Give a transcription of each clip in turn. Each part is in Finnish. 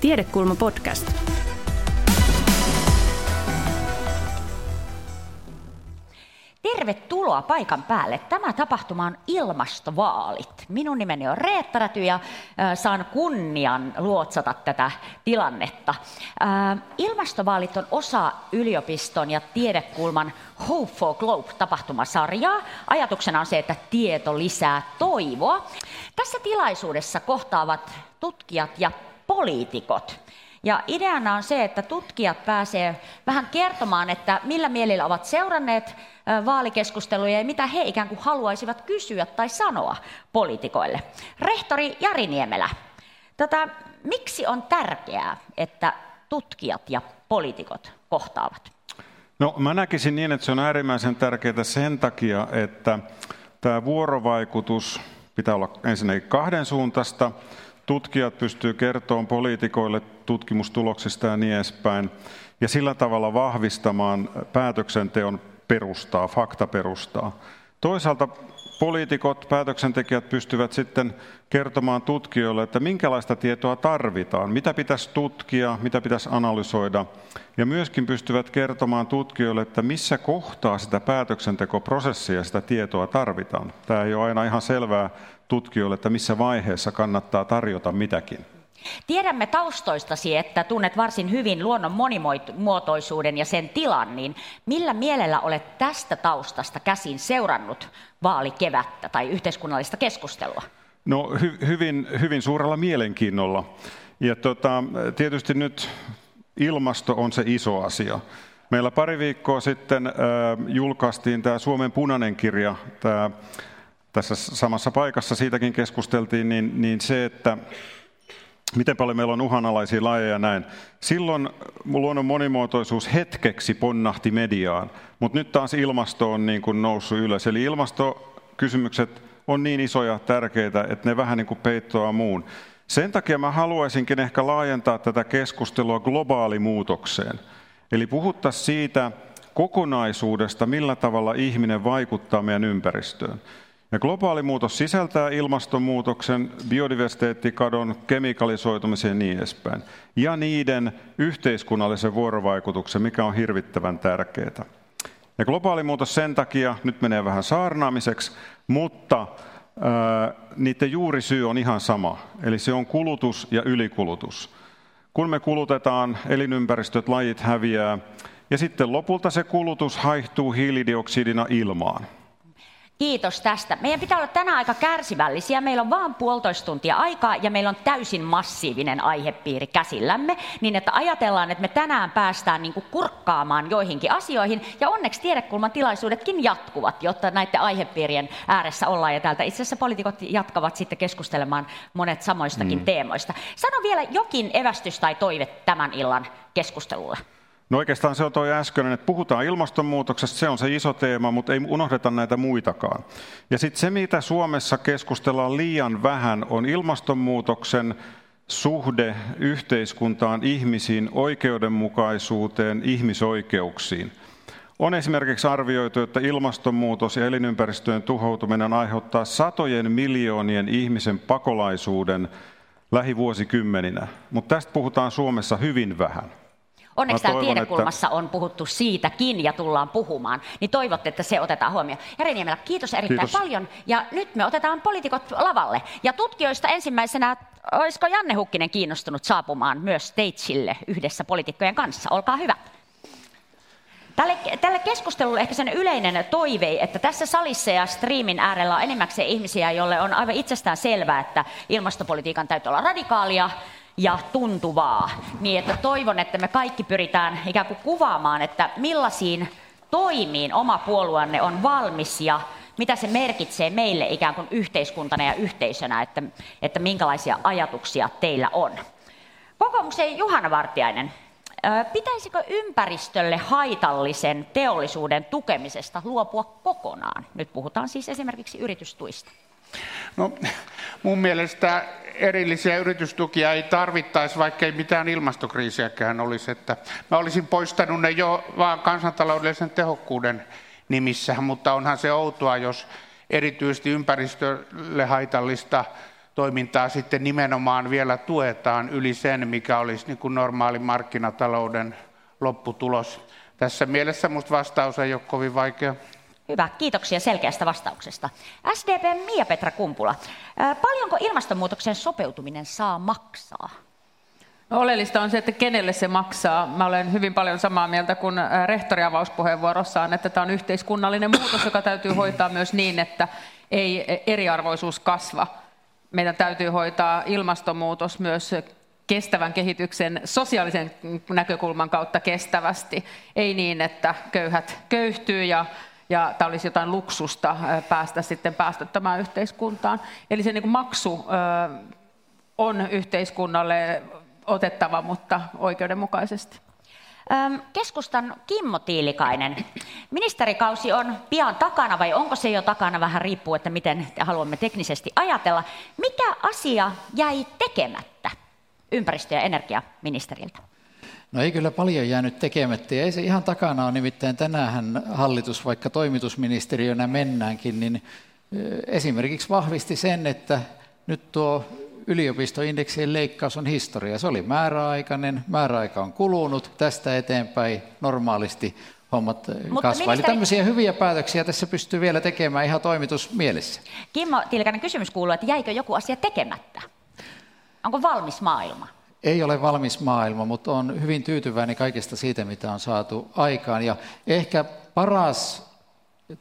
Tiedekulma podcast. Tervetuloa paikan päälle. Tämä tapahtuma on ilmastovaalit. Minun nimeni on Reetta Räty ja saan kunnian luotsata tätä tilannetta. Ilmastovaalit on osa yliopiston ja tiedekulman Hope for Globe-tapahtumasarjaa. Ajatuksena on se, että tieto lisää toivoa. Tässä tilaisuudessa kohtaavat tutkijat ja poliitikot. Ja ideana on se, että tutkijat pääsee vähän kertomaan, että millä mielillä ovat seuranneet vaalikeskusteluja ja mitä he ikään kuin haluaisivat kysyä tai sanoa poliitikoille. Rehtori Jari Niemelä, tota, miksi on tärkeää, että tutkijat ja poliitikot kohtaavat? No mä näkisin niin, että se on äärimmäisen tärkeää sen takia, että tämä vuorovaikutus pitää olla ensinnäkin kahden suuntaista, tutkijat pystyvät kertomaan poliitikoille tutkimustuloksista ja niin edespäin, ja sillä tavalla vahvistamaan päätöksenteon perustaa, faktaperustaa. Toisaalta poliitikot, päätöksentekijät pystyvät sitten kertomaan tutkijoille, että minkälaista tietoa tarvitaan, mitä pitäisi tutkia, mitä pitäisi analysoida, ja myöskin pystyvät kertomaan tutkijoille, että missä kohtaa sitä päätöksentekoprosessia sitä tietoa tarvitaan. Tämä ei ole aina ihan selvää tutkijoille, että missä vaiheessa kannattaa tarjota mitäkin. Tiedämme taustoistasi, että tunnet varsin hyvin luonnon monimuotoisuuden ja sen tilan, niin millä mielellä olet tästä taustasta käsin seurannut vaalikevättä tai yhteiskunnallista keskustelua? No hy- hyvin, hyvin suurella mielenkiinnolla. Ja tota, tietysti nyt ilmasto on se iso asia. Meillä pari viikkoa sitten äh, julkaistiin tämä Suomen punainen kirja, tämä, tässä samassa paikassa siitäkin keskusteltiin, niin, niin se, että miten paljon meillä on uhanalaisia lajeja näin. Silloin luonnon monimuotoisuus hetkeksi ponnahti mediaan, mutta nyt taas ilmasto on niin kuin noussut ylös. Eli ilmastokysymykset on niin isoja tärkeitä, että ne vähän niin kuin peittoaa muun. Sen takia mä haluaisinkin ehkä laajentaa tätä keskustelua globaalimuutokseen. Eli puhuttaisiin siitä kokonaisuudesta, millä tavalla ihminen vaikuttaa meidän ympäristöön. Ja globaali muutos sisältää ilmastonmuutoksen, biodiversiteettikadon, kemikalisoitumisen ja niin edespäin. Ja niiden yhteiskunnallisen vuorovaikutuksen, mikä on hirvittävän tärkeää. Ja globaali muutos sen takia, nyt menee vähän saarnaamiseksi, mutta ää, niiden juurisyy on ihan sama. Eli se on kulutus ja ylikulutus. Kun me kulutetaan, elinympäristöt, lajit häviää, ja sitten lopulta se kulutus haihtuu hiilidioksidina ilmaan. Kiitos tästä. Meidän pitää olla tänään aika kärsivällisiä. Meillä on vain puolitoista tuntia aikaa ja meillä on täysin massiivinen aihepiiri käsillämme, niin että ajatellaan, että me tänään päästään niin kurkkaamaan joihinkin asioihin ja onneksi tiedekulman tilaisuudetkin jatkuvat, jotta näiden aihepiirien ääressä ollaan ja täältä itse asiassa poliitikot jatkavat sitten keskustelemaan monet samoistakin mm. teemoista. Sano vielä jokin evästys tai toive tämän illan keskustelulle. No oikeastaan se on tuo äskeinen, että puhutaan ilmastonmuutoksesta, se on se iso teema, mutta ei unohdeta näitä muitakaan. Ja sitten se, mitä Suomessa keskustellaan liian vähän, on ilmastonmuutoksen suhde yhteiskuntaan, ihmisiin, oikeudenmukaisuuteen, ihmisoikeuksiin. On esimerkiksi arvioitu, että ilmastonmuutos ja elinympäristöjen tuhoutuminen aiheuttaa satojen miljoonien ihmisen pakolaisuuden lähivuosikymmeninä, mutta tästä puhutaan Suomessa hyvin vähän. Onneksi täällä tiedekulmassa että... on puhuttu siitäkin ja tullaan puhumaan. Niin toivotte, että se otetaan huomioon. Jari Niemelä, kiitos erittäin kiitos. paljon. Ja nyt me otetaan poliitikot lavalle. Ja tutkijoista ensimmäisenä, olisiko Janne Hukkinen kiinnostunut saapumaan myös stageille yhdessä poliitikkojen kanssa? Olkaa hyvä. Tälle, tälle keskustelulle ehkä sen yleinen toive, että tässä salissa ja striimin äärellä on enimmäkseen ihmisiä, joille on aivan itsestään selvää, että ilmastopolitiikan täytyy olla radikaalia, ja tuntuvaa. Niin että toivon, että me kaikki pyritään ikään kuin kuvaamaan, että millaisiin toimiin oma puolueenne on valmis ja mitä se merkitsee meille ikään kuin yhteiskuntana ja yhteisönä, että, että minkälaisia ajatuksia teillä on. Kokoomuksen Juhana Vartiainen, pitäisikö ympäristölle haitallisen teollisuuden tukemisesta luopua kokonaan? Nyt puhutaan siis esimerkiksi yritystuista. No, mun mielestä erillisiä yritystukia ei tarvittaisi, vaikka ei mitään ilmastokriisiäkään olisi. Että mä olisin poistanut ne jo vaan kansantaloudellisen tehokkuuden nimissä, mutta onhan se outoa, jos erityisesti ympäristölle haitallista toimintaa sitten nimenomaan vielä tuetaan yli sen, mikä olisi niin kuin normaali markkinatalouden lopputulos. Tässä mielessä minusta vastaus ei ole kovin vaikea. Hyvä, kiitoksia selkeästä vastauksesta. SDP Mia-Petra Kumpula, paljonko ilmastonmuutoksen sopeutuminen saa maksaa? No, oleellista on se, että kenelle se maksaa. Mä olen hyvin paljon samaa mieltä kuin rehtori avauspuheenvuorossaan, että tämä on yhteiskunnallinen muutos, joka täytyy hoitaa myös niin, että ei eriarvoisuus kasva. Meidän täytyy hoitaa ilmastonmuutos myös kestävän kehityksen sosiaalisen näkökulman kautta kestävästi. Ei niin, että köyhät köyhtyy ja ja tämä olisi jotain luksusta päästä sitten päästöttämään yhteiskuntaan. Eli se niin kuin maksu on yhteiskunnalle otettava, mutta oikeudenmukaisesti. Keskustan Kimmo Tiilikainen. Ministerikausi on pian takana vai onko se jo takana, vähän riippuu, että miten haluamme teknisesti ajatella. Mikä asia jäi tekemättä ympäristö- ja energiaministeriltä? No ei kyllä paljon jäänyt tekemättä ja ei se ihan takana ole, nimittäin tänään hallitus, vaikka toimitusministeriönä mennäänkin, niin esimerkiksi vahvisti sen, että nyt tuo yliopistoindeksien leikkaus on historia. Se oli määräaikainen, määräaika on kulunut, tästä eteenpäin normaalisti hommat Mutta kasvaa. Ministeri... Eli tämmöisiä hyviä päätöksiä tässä pystyy vielä tekemään ihan toimitusmielessä. Kimmo Tilkanen kysymys kuuluu, että jäikö joku asia tekemättä? Onko valmis maailma? Ei ole valmis maailma, mutta on hyvin tyytyväinen kaikesta siitä, mitä on saatu aikaan. Ja ehkä paras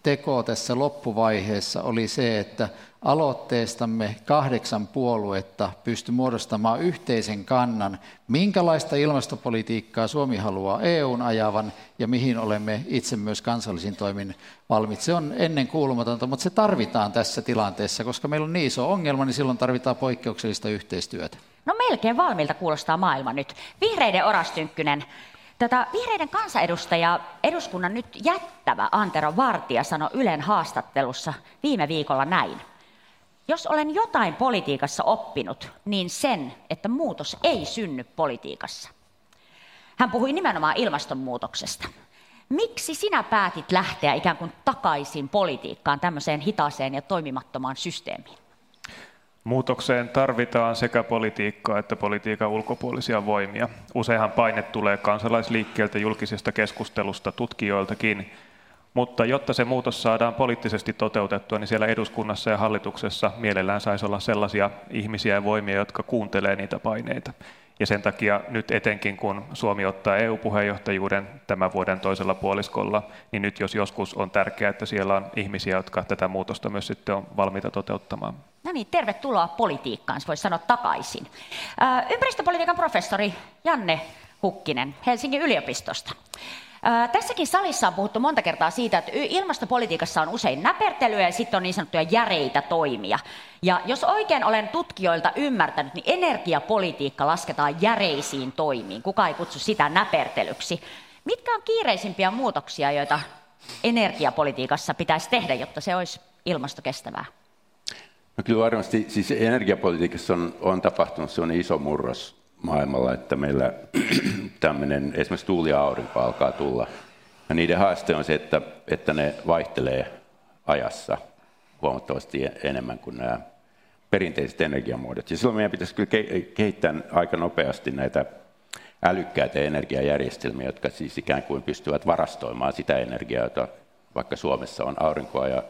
teko tässä loppuvaiheessa oli se, että aloitteestamme kahdeksan puoluetta pystyi muodostamaan yhteisen kannan, minkälaista ilmastopolitiikkaa Suomi haluaa EUn ajavan ja mihin olemme itse myös kansallisin toimin valmiit. Se on ennen kuulumatonta, mutta se tarvitaan tässä tilanteessa, koska meillä on niin iso ongelma, niin silloin tarvitaan poikkeuksellista yhteistyötä. No melkein valmiilta kuulostaa maailma nyt. Vihreiden Orastynkkynen, Tätä vihreiden kansanedustaja, eduskunnan nyt jättävä Antero Vartija sanoi Ylen haastattelussa viime viikolla näin. Jos olen jotain politiikassa oppinut, niin sen, että muutos ei synny politiikassa. Hän puhui nimenomaan ilmastonmuutoksesta. Miksi sinä päätit lähteä ikään kuin takaisin politiikkaan, tämmöiseen hitaaseen ja toimimattomaan systeemiin? Muutokseen tarvitaan sekä politiikkaa että politiikan ulkopuolisia voimia. Useinhan paine tulee kansalaisliikkeeltä, julkisesta keskustelusta, tutkijoiltakin, mutta jotta se muutos saadaan poliittisesti toteutettua, niin siellä eduskunnassa ja hallituksessa mielellään saisi olla sellaisia ihmisiä ja voimia, jotka kuuntelee niitä paineita. Ja sen takia nyt etenkin, kun Suomi ottaa EU-puheenjohtajuuden tämän vuoden toisella puoliskolla, niin nyt jos joskus on tärkeää, että siellä on ihmisiä, jotka tätä muutosta myös sitten on valmiita toteuttamaan. No niin, tervetuloa politiikkaan, voisi sanoa takaisin. Ympäristöpolitiikan professori Janne Hukkinen Helsingin yliopistosta. Tässäkin salissa on puhuttu monta kertaa siitä, että ilmastopolitiikassa on usein näpertelyä ja sitten on niin sanottuja järeitä toimia. Ja jos oikein olen tutkijoilta ymmärtänyt, niin energiapolitiikka lasketaan järeisiin toimiin. Kuka ei kutsu sitä näpertelyksi. Mitkä on kiireisimpiä muutoksia, joita energiapolitiikassa pitäisi tehdä, jotta se olisi ilmastokestävää? No kyllä varmasti siis energiapolitiikassa on, on tapahtunut se on iso murros maailmalla, että meillä tämmöinen esimerkiksi tuuli aurinko alkaa tulla. Ja niiden haaste on se, että, että ne vaihtelee ajassa huomattavasti enemmän kuin nämä perinteiset energiamuodot. Ja silloin meidän pitäisi kyllä kehittää aika nopeasti näitä älykkäitä energiajärjestelmiä, jotka siis ikään kuin pystyvät varastoimaan sitä energiaa, jota vaikka Suomessa on aurinkoa, ja,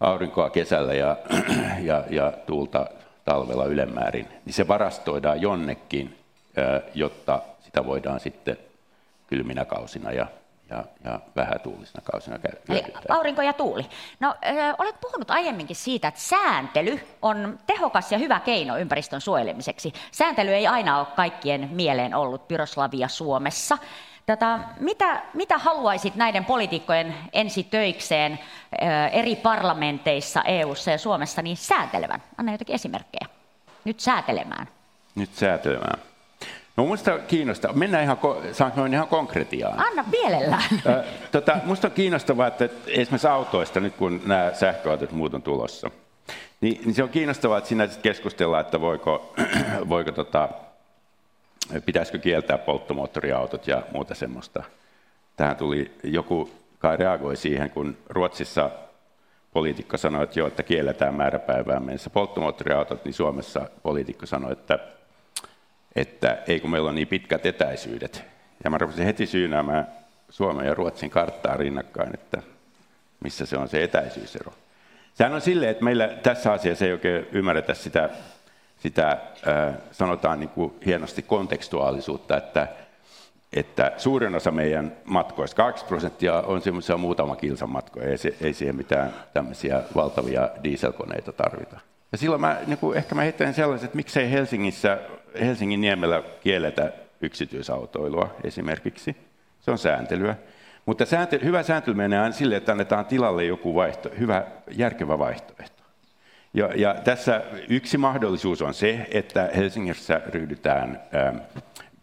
aurinkoa kesällä ja, ja, ja tuulta talvella ylemmäärin, niin se varastoidaan jonnekin, jotta sitä voidaan sitten kylminä kausina ja, ja, ja vähätuulisina kausina käyttää. aurinko ja tuuli. No, ö, olet puhunut aiemminkin siitä, että sääntely on tehokas ja hyvä keino ympäristön suojelemiseksi. Sääntely ei aina ole kaikkien mieleen ollut Pyroslavia Suomessa. Tätä, mitä, mitä haluaisit näiden poliitikkojen ensi töikseen eri parlamenteissa, EU:ssa ja Suomessa niin säätelevän? Anna jotakin esimerkkejä. Nyt säätelemään. Nyt säätelemään. No minusta kiinnostaa. Mennään ihan, saanko ihan konkretiaan? Anna mielellään. tota, minusta on kiinnostavaa, että esimerkiksi autoista, nyt kun nämä sähköautot muut on tulossa, niin, niin se on kiinnostavaa, että siinä keskustellaan, että voiko, voiko tota, pitäisikö kieltää polttomoottoriautot ja muuta semmoista. Tähän tuli, joku kai reagoi siihen, kun Ruotsissa poliitikko sanoi, että joo, että kielletään määräpäivään mennessä polttomoottoriautot, niin Suomessa poliitikko sanoi, että, että ei kun meillä on niin pitkät etäisyydet. Ja mä rupesin heti syynäämään Suomen ja Ruotsin karttaa rinnakkain, että missä se on se etäisyysero. Sehän on silleen, että meillä tässä asiassa ei oikein ymmärretä sitä, sitä sanotaan niin kuin hienosti kontekstuaalisuutta, että, että suurin osa meidän matkoista, 2 prosenttia, on semmoisia muutama kilsan matkoja, ei, ei siihen mitään tämmöisiä valtavia dieselkoneita tarvita. Ja silloin mä, niin kuin, ehkä mä heittäin sellaiset, että miksei Helsingissä, Helsingin niemellä kielletä yksityisautoilua esimerkiksi. Se on sääntelyä. Mutta sääntely, hyvä sääntely menee aina sille, että annetaan tilalle joku vaihto, hyvä, järkevä vaihtoehto. Ja, ja tässä yksi mahdollisuus on se, että Helsingissä ryhdytään äh,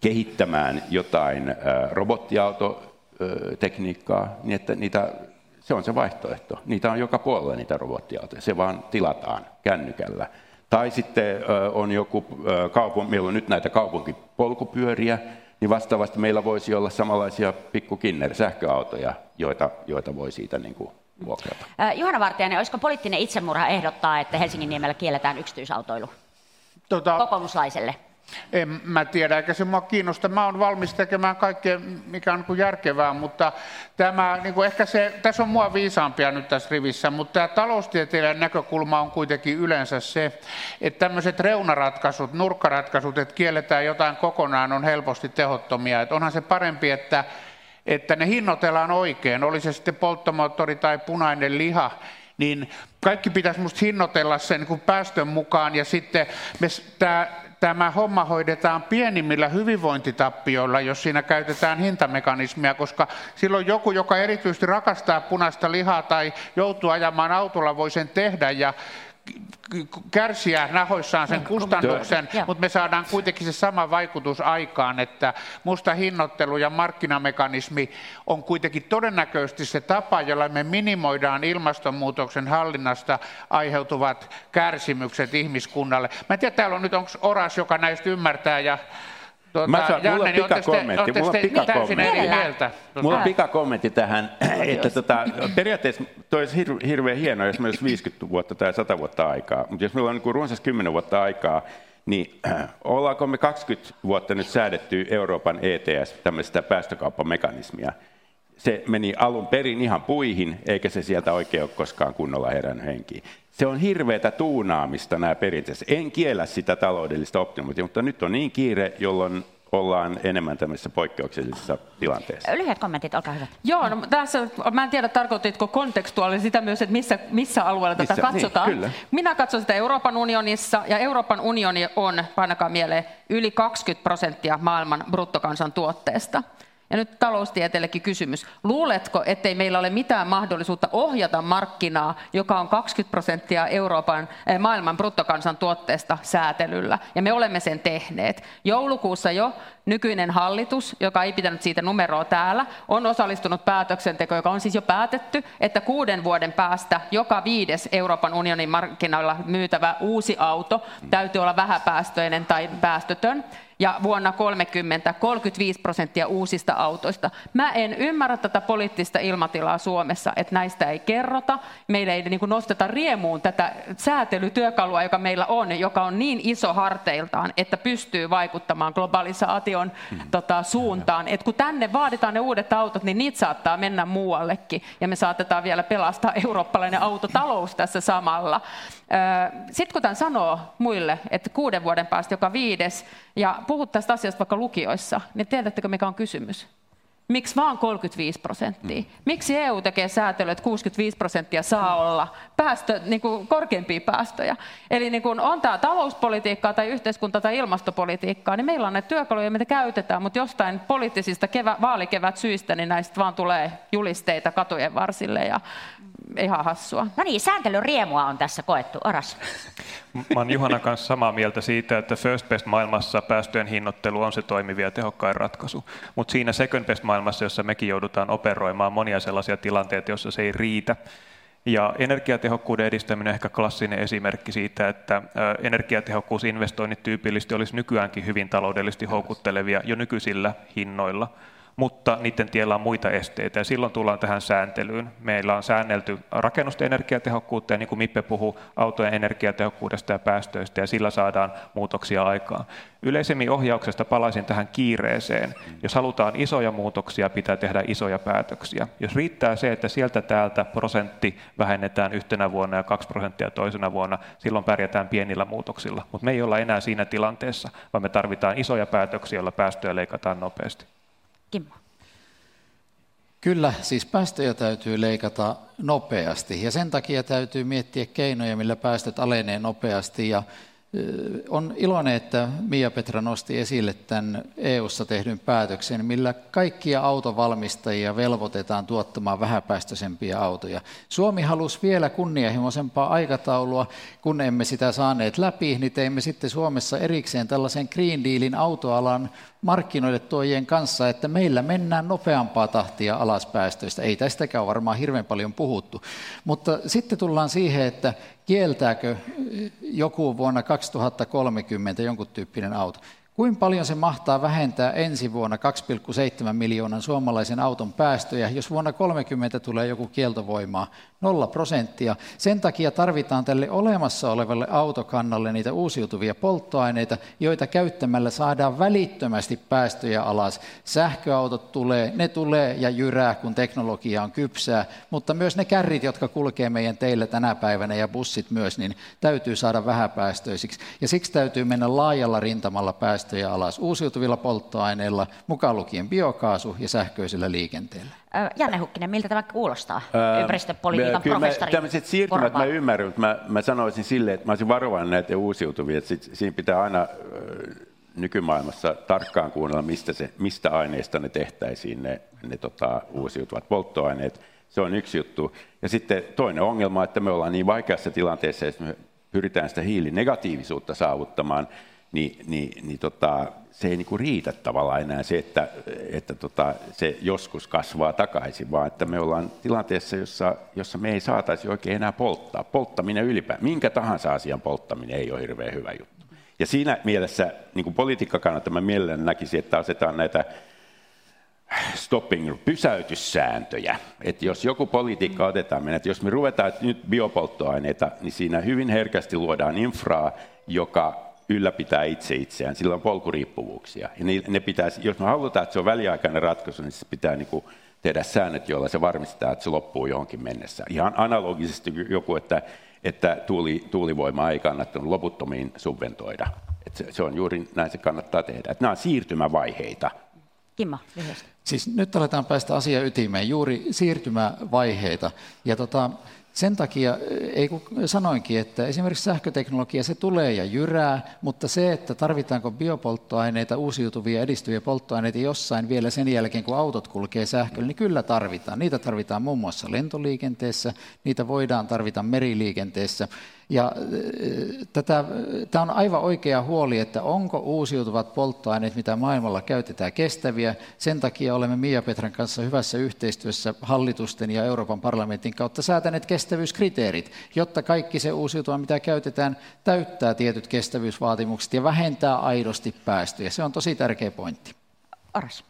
kehittämään jotain äh, robottiautotekniikkaa, niin että niitä, se on se vaihtoehto. Niitä on joka puolella niitä robottiautoja, se vaan tilataan kännykällä. Tai sitten äh, on joku äh, kaupun, meillä on nyt näitä kaupunkipolkupyöriä, niin vastaavasti meillä voisi olla samanlaisia pikku kinner sähköautoja, joita, joita voi siitä niin kuin vuokrata. Juhana Vartijainen, olisiko poliittinen itsemurha ehdottaa, että Helsingin niemellä kielletään yksityisautoilu tota, kokoomuslaiselle? En mä tiedä, eikä se mua kiinnosta. Mä oon valmis tekemään kaikkea, mikä on niin järkevää, mutta tämä, niin kuin ehkä se, tässä on mua viisaampia nyt tässä rivissä, mutta tämä taloustieteilijän näkökulma on kuitenkin yleensä se, että tämmöiset reunaratkaisut, nurkkaratkaisut, että kielletään jotain kokonaan, on helposti tehottomia. Että onhan se parempi, että että ne hinnoitellaan oikein, oli se sitten polttomoottori tai punainen liha, niin kaikki pitäisi minusta hinnoitella sen niin päästön mukaan. Ja sitten me, tämä tämä homma hoidetaan pienimmillä hyvinvointitappioilla, jos siinä käytetään hintamekanismia, koska silloin joku, joka erityisesti rakastaa punaista lihaa tai joutuu ajamaan autolla, voi sen tehdä. Ja kärsiä nahoissaan sen kustannuksen, mutta me saadaan kuitenkin se sama vaikutus aikaan, että musta hinnoittelu ja markkinamekanismi on kuitenkin todennäköisesti se tapa, jolla me minimoidaan ilmastonmuutoksen hallinnasta aiheutuvat kärsimykset ihmiskunnalle. Mä en tiedä, täällä on nyt, onko Oras, joka näistä ymmärtää ja Tuota, Mä saan, Janne, mulla on niin pikakommentti. Mulla on pikakommentti. Mulla on pikakommentti tähän, että tota, periaatteessa toi olisi hirveän hienoa, jos meillä olisi 50 vuotta tai 100 vuotta aikaa, mutta jos meillä on niin runsas 10 vuotta aikaa, niin äh, ollaanko me 20 vuotta nyt säädetty Euroopan ETS, tämmöistä päästökauppamekanismia, se meni alun perin ihan puihin, eikä se sieltä oikein ole koskaan kunnolla herännyt henkiin. Se on hirveätä tuunaamista nämä perinteessä. En kiellä sitä taloudellista optimointia, mutta nyt on niin kiire, jolloin ollaan enemmän tämmöisessä poikkeuksellisessa tilanteessa. Lyhyet kommentit, olkaa hyvä. Joo, no, tässä, mä en tiedä tarkoititko kontekstuaalisesti sitä myös, että missä, missä alueella missä? tätä niin, katsotaan. Niin, kyllä. Minä katson sitä Euroopan unionissa, ja Euroopan unioni on, painakaa mieleen, yli 20 prosenttia maailman bruttokansantuotteesta. Ja nyt taloustieteellekin kysymys. Luuletko, ettei meillä ole mitään mahdollisuutta ohjata markkinaa, joka on 20 prosenttia Euroopan, eh, maailman bruttokansantuotteesta säätelyllä? Ja me olemme sen tehneet. Joulukuussa jo nykyinen hallitus, joka ei pitänyt siitä numeroa täällä, on osallistunut päätöksentekoon, joka on siis jo päätetty, että kuuden vuoden päästä joka viides Euroopan unionin markkinoilla myytävä uusi auto täytyy olla vähäpäästöinen tai päästötön ja vuonna 30 35 prosenttia uusista autoista. Mä en ymmärrä tätä poliittista ilmatilaa Suomessa, että näistä ei kerrota. Meillä ei niin kuin nosteta riemuun tätä säätelytyökalua, joka meillä on, joka on niin iso harteiltaan, että pystyy vaikuttamaan globalisaation mm. tota, suuntaan. Et kun tänne vaaditaan ne uudet autot, niin niitä saattaa mennä muuallekin. Ja me saatetaan vielä pelastaa eurooppalainen autotalous tässä samalla. Sitten kun tämän sanoo muille, että kuuden vuoden päästä joka viides, ja puhut tästä asiasta vaikka lukioissa, niin tiedättekö mikä on kysymys? Miksi vaan 35 prosenttia? Mm. Miksi EU tekee säätelyä, että 65 prosenttia saa olla päästö, niin kuin korkeampia päästöjä? Eli niin kuin on tämä talouspolitiikkaa tai yhteiskunta- tai ilmastopolitiikkaa, niin meillä on näitä työkaluja, mitä käytetään, mutta jostain poliittisista kevä, vaalikevät syistä, niin näistä vaan tulee julisteita katujen varsille ja ihan hassua. No niin, sääntelyn riemua on tässä koettu. Oras. Mä olen Juhana kanssa samaa mieltä siitä, että first best maailmassa päästöjen hinnoittelu on se toimivia ja tehokkain ratkaisu. Mutta siinä second best maailmassa, jossa mekin joudutaan operoimaan monia sellaisia tilanteita, joissa se ei riitä, ja energiatehokkuuden edistäminen on ehkä klassinen esimerkki siitä, että energiatehokkuusinvestoinnit tyypillisesti olisi nykyäänkin hyvin taloudellisesti houkuttelevia jo nykyisillä hinnoilla. Mutta niiden tiellä on muita esteitä ja silloin tullaan tähän sääntelyyn. Meillä on säännelty rakennusten energiatehokkuutta ja niin kuin Mippe puhuu autojen energiatehokkuudesta ja päästöistä ja sillä saadaan muutoksia aikaan. Yleisemmin ohjauksesta palaisin tähän kiireeseen. Jos halutaan isoja muutoksia, pitää tehdä isoja päätöksiä. Jos riittää se, että sieltä täältä prosentti vähennetään yhtenä vuonna ja kaksi prosenttia toisena vuonna, silloin pärjätään pienillä muutoksilla. Mutta me ei olla enää siinä tilanteessa, vaan me tarvitaan isoja päätöksiä, joilla päästöjä leikataan nopeasti. Kimmo. Kyllä, siis päästöjä täytyy leikata nopeasti ja sen takia täytyy miettiä keinoja, millä päästöt alenee nopeasti ja on iloinen, että Mia Petra nosti esille tämän EU-ssa tehdyn päätöksen, millä kaikkia autovalmistajia velvoitetaan tuottamaan vähäpäästöisempiä autoja. Suomi halusi vielä kunnianhimoisempaa aikataulua, kun emme sitä saaneet läpi, niin teimme sitten Suomessa erikseen tällaisen Green Dealin autoalan markkinoille tuojien kanssa, että meillä mennään nopeampaa tahtia alas päästöistä. Ei tästäkään varmaan hirveän paljon puhuttu. Mutta sitten tullaan siihen, että kieltääkö joku vuonna 2030 jonkun tyyppinen auto. Kuinka paljon se mahtaa vähentää ensi vuonna 2,7 miljoonan suomalaisen auton päästöjä, jos vuonna 30 tulee joku kieltovoimaa? Nolla prosenttia. Sen takia tarvitaan tälle olemassa olevalle autokannalle niitä uusiutuvia polttoaineita, joita käyttämällä saadaan välittömästi päästöjä alas. Sähköautot tulee, ne tulee ja jyrää, kun teknologia on kypsää, mutta myös ne kärrit, jotka kulkee meidän teillä tänä päivänä ja bussit myös, niin täytyy saada vähäpäästöisiksi. Ja siksi täytyy mennä laajalla rintamalla päästöjä alas uusiutuvilla polttoaineilla, mukaan lukien biokaasu ja sähköisellä liikenteellä. Janne Hukkinen, miltä tämä kuulostaa Ää, ympäristöpolitiikan kyllä professori? Tämmöiset siirtymät mä ymmärrän, mutta mä, mä sanoisin silleen, että mä olisin varovainen näitä uusiutuvia, että sit, siinä pitää aina nykymaailmassa tarkkaan kuunnella, mistä, se, mistä aineista ne tehtäisiin, ne, ne tota, uusiutuvat polttoaineet. Se on yksi juttu. Ja sitten toinen ongelma, että me ollaan niin vaikeassa tilanteessa, että me pyritään sitä hiilinegatiivisuutta saavuttamaan, niin, niin, niin tota, se ei niinku riitä tavallaan enää se, että, että tota, se joskus kasvaa takaisin, vaan että me ollaan tilanteessa, jossa, jossa me ei saataisi oikein enää polttaa. Polttaminen ylipäätään, minkä tahansa asian polttaminen ei ole hirveän hyvä juttu. Ja siinä mielessä niin politiikka kannalta mä mielelläni näkisin, että asetetaan näitä stopping, pysäytyssääntöjä. Että jos joku politiikka otetaan meidän, että jos me ruvetaan nyt biopolttoaineita, niin siinä hyvin herkästi luodaan infraa, joka ylläpitää itse itseään, sillä on polkuriippuvuuksia. Ja ne, ne pitäisi, jos me halutaan, että se on väliaikainen ratkaisu, niin se pitää niin kuin tehdä säännöt, joilla se varmistaa, että se loppuu johonkin mennessä. Ihan analogisesti joku, että, että tuuli, tuulivoimaa ei kannattanut loputtomiin subventoida. Että se, se on juuri näin se kannattaa tehdä. Että nämä on siirtymävaiheita. Kimmo, lyhyesti. Siis nyt aletaan päästä asia ytimeen, juuri siirtymävaiheita. Ja tota, sen takia, ei kun sanoinkin, että esimerkiksi sähköteknologia, se tulee ja jyrää, mutta se, että tarvitaanko biopolttoaineita, uusiutuvia edistyviä polttoaineita jossain vielä sen jälkeen, kun autot kulkee sähköllä, niin kyllä tarvitaan. Niitä tarvitaan muun muassa lentoliikenteessä, niitä voidaan tarvita meriliikenteessä. Ja tätä, tämä on aivan oikea huoli, että onko uusiutuvat polttoaineet, mitä maailmalla käytetään, kestäviä. Sen takia olemme Mia Petran kanssa hyvässä yhteistyössä hallitusten ja Euroopan parlamentin kautta säätäneet kestävyyskriteerit, jotta kaikki se uusiutuva, mitä käytetään, täyttää tietyt kestävyysvaatimukset ja vähentää aidosti päästöjä. Se on tosi tärkeä pointti. Aras.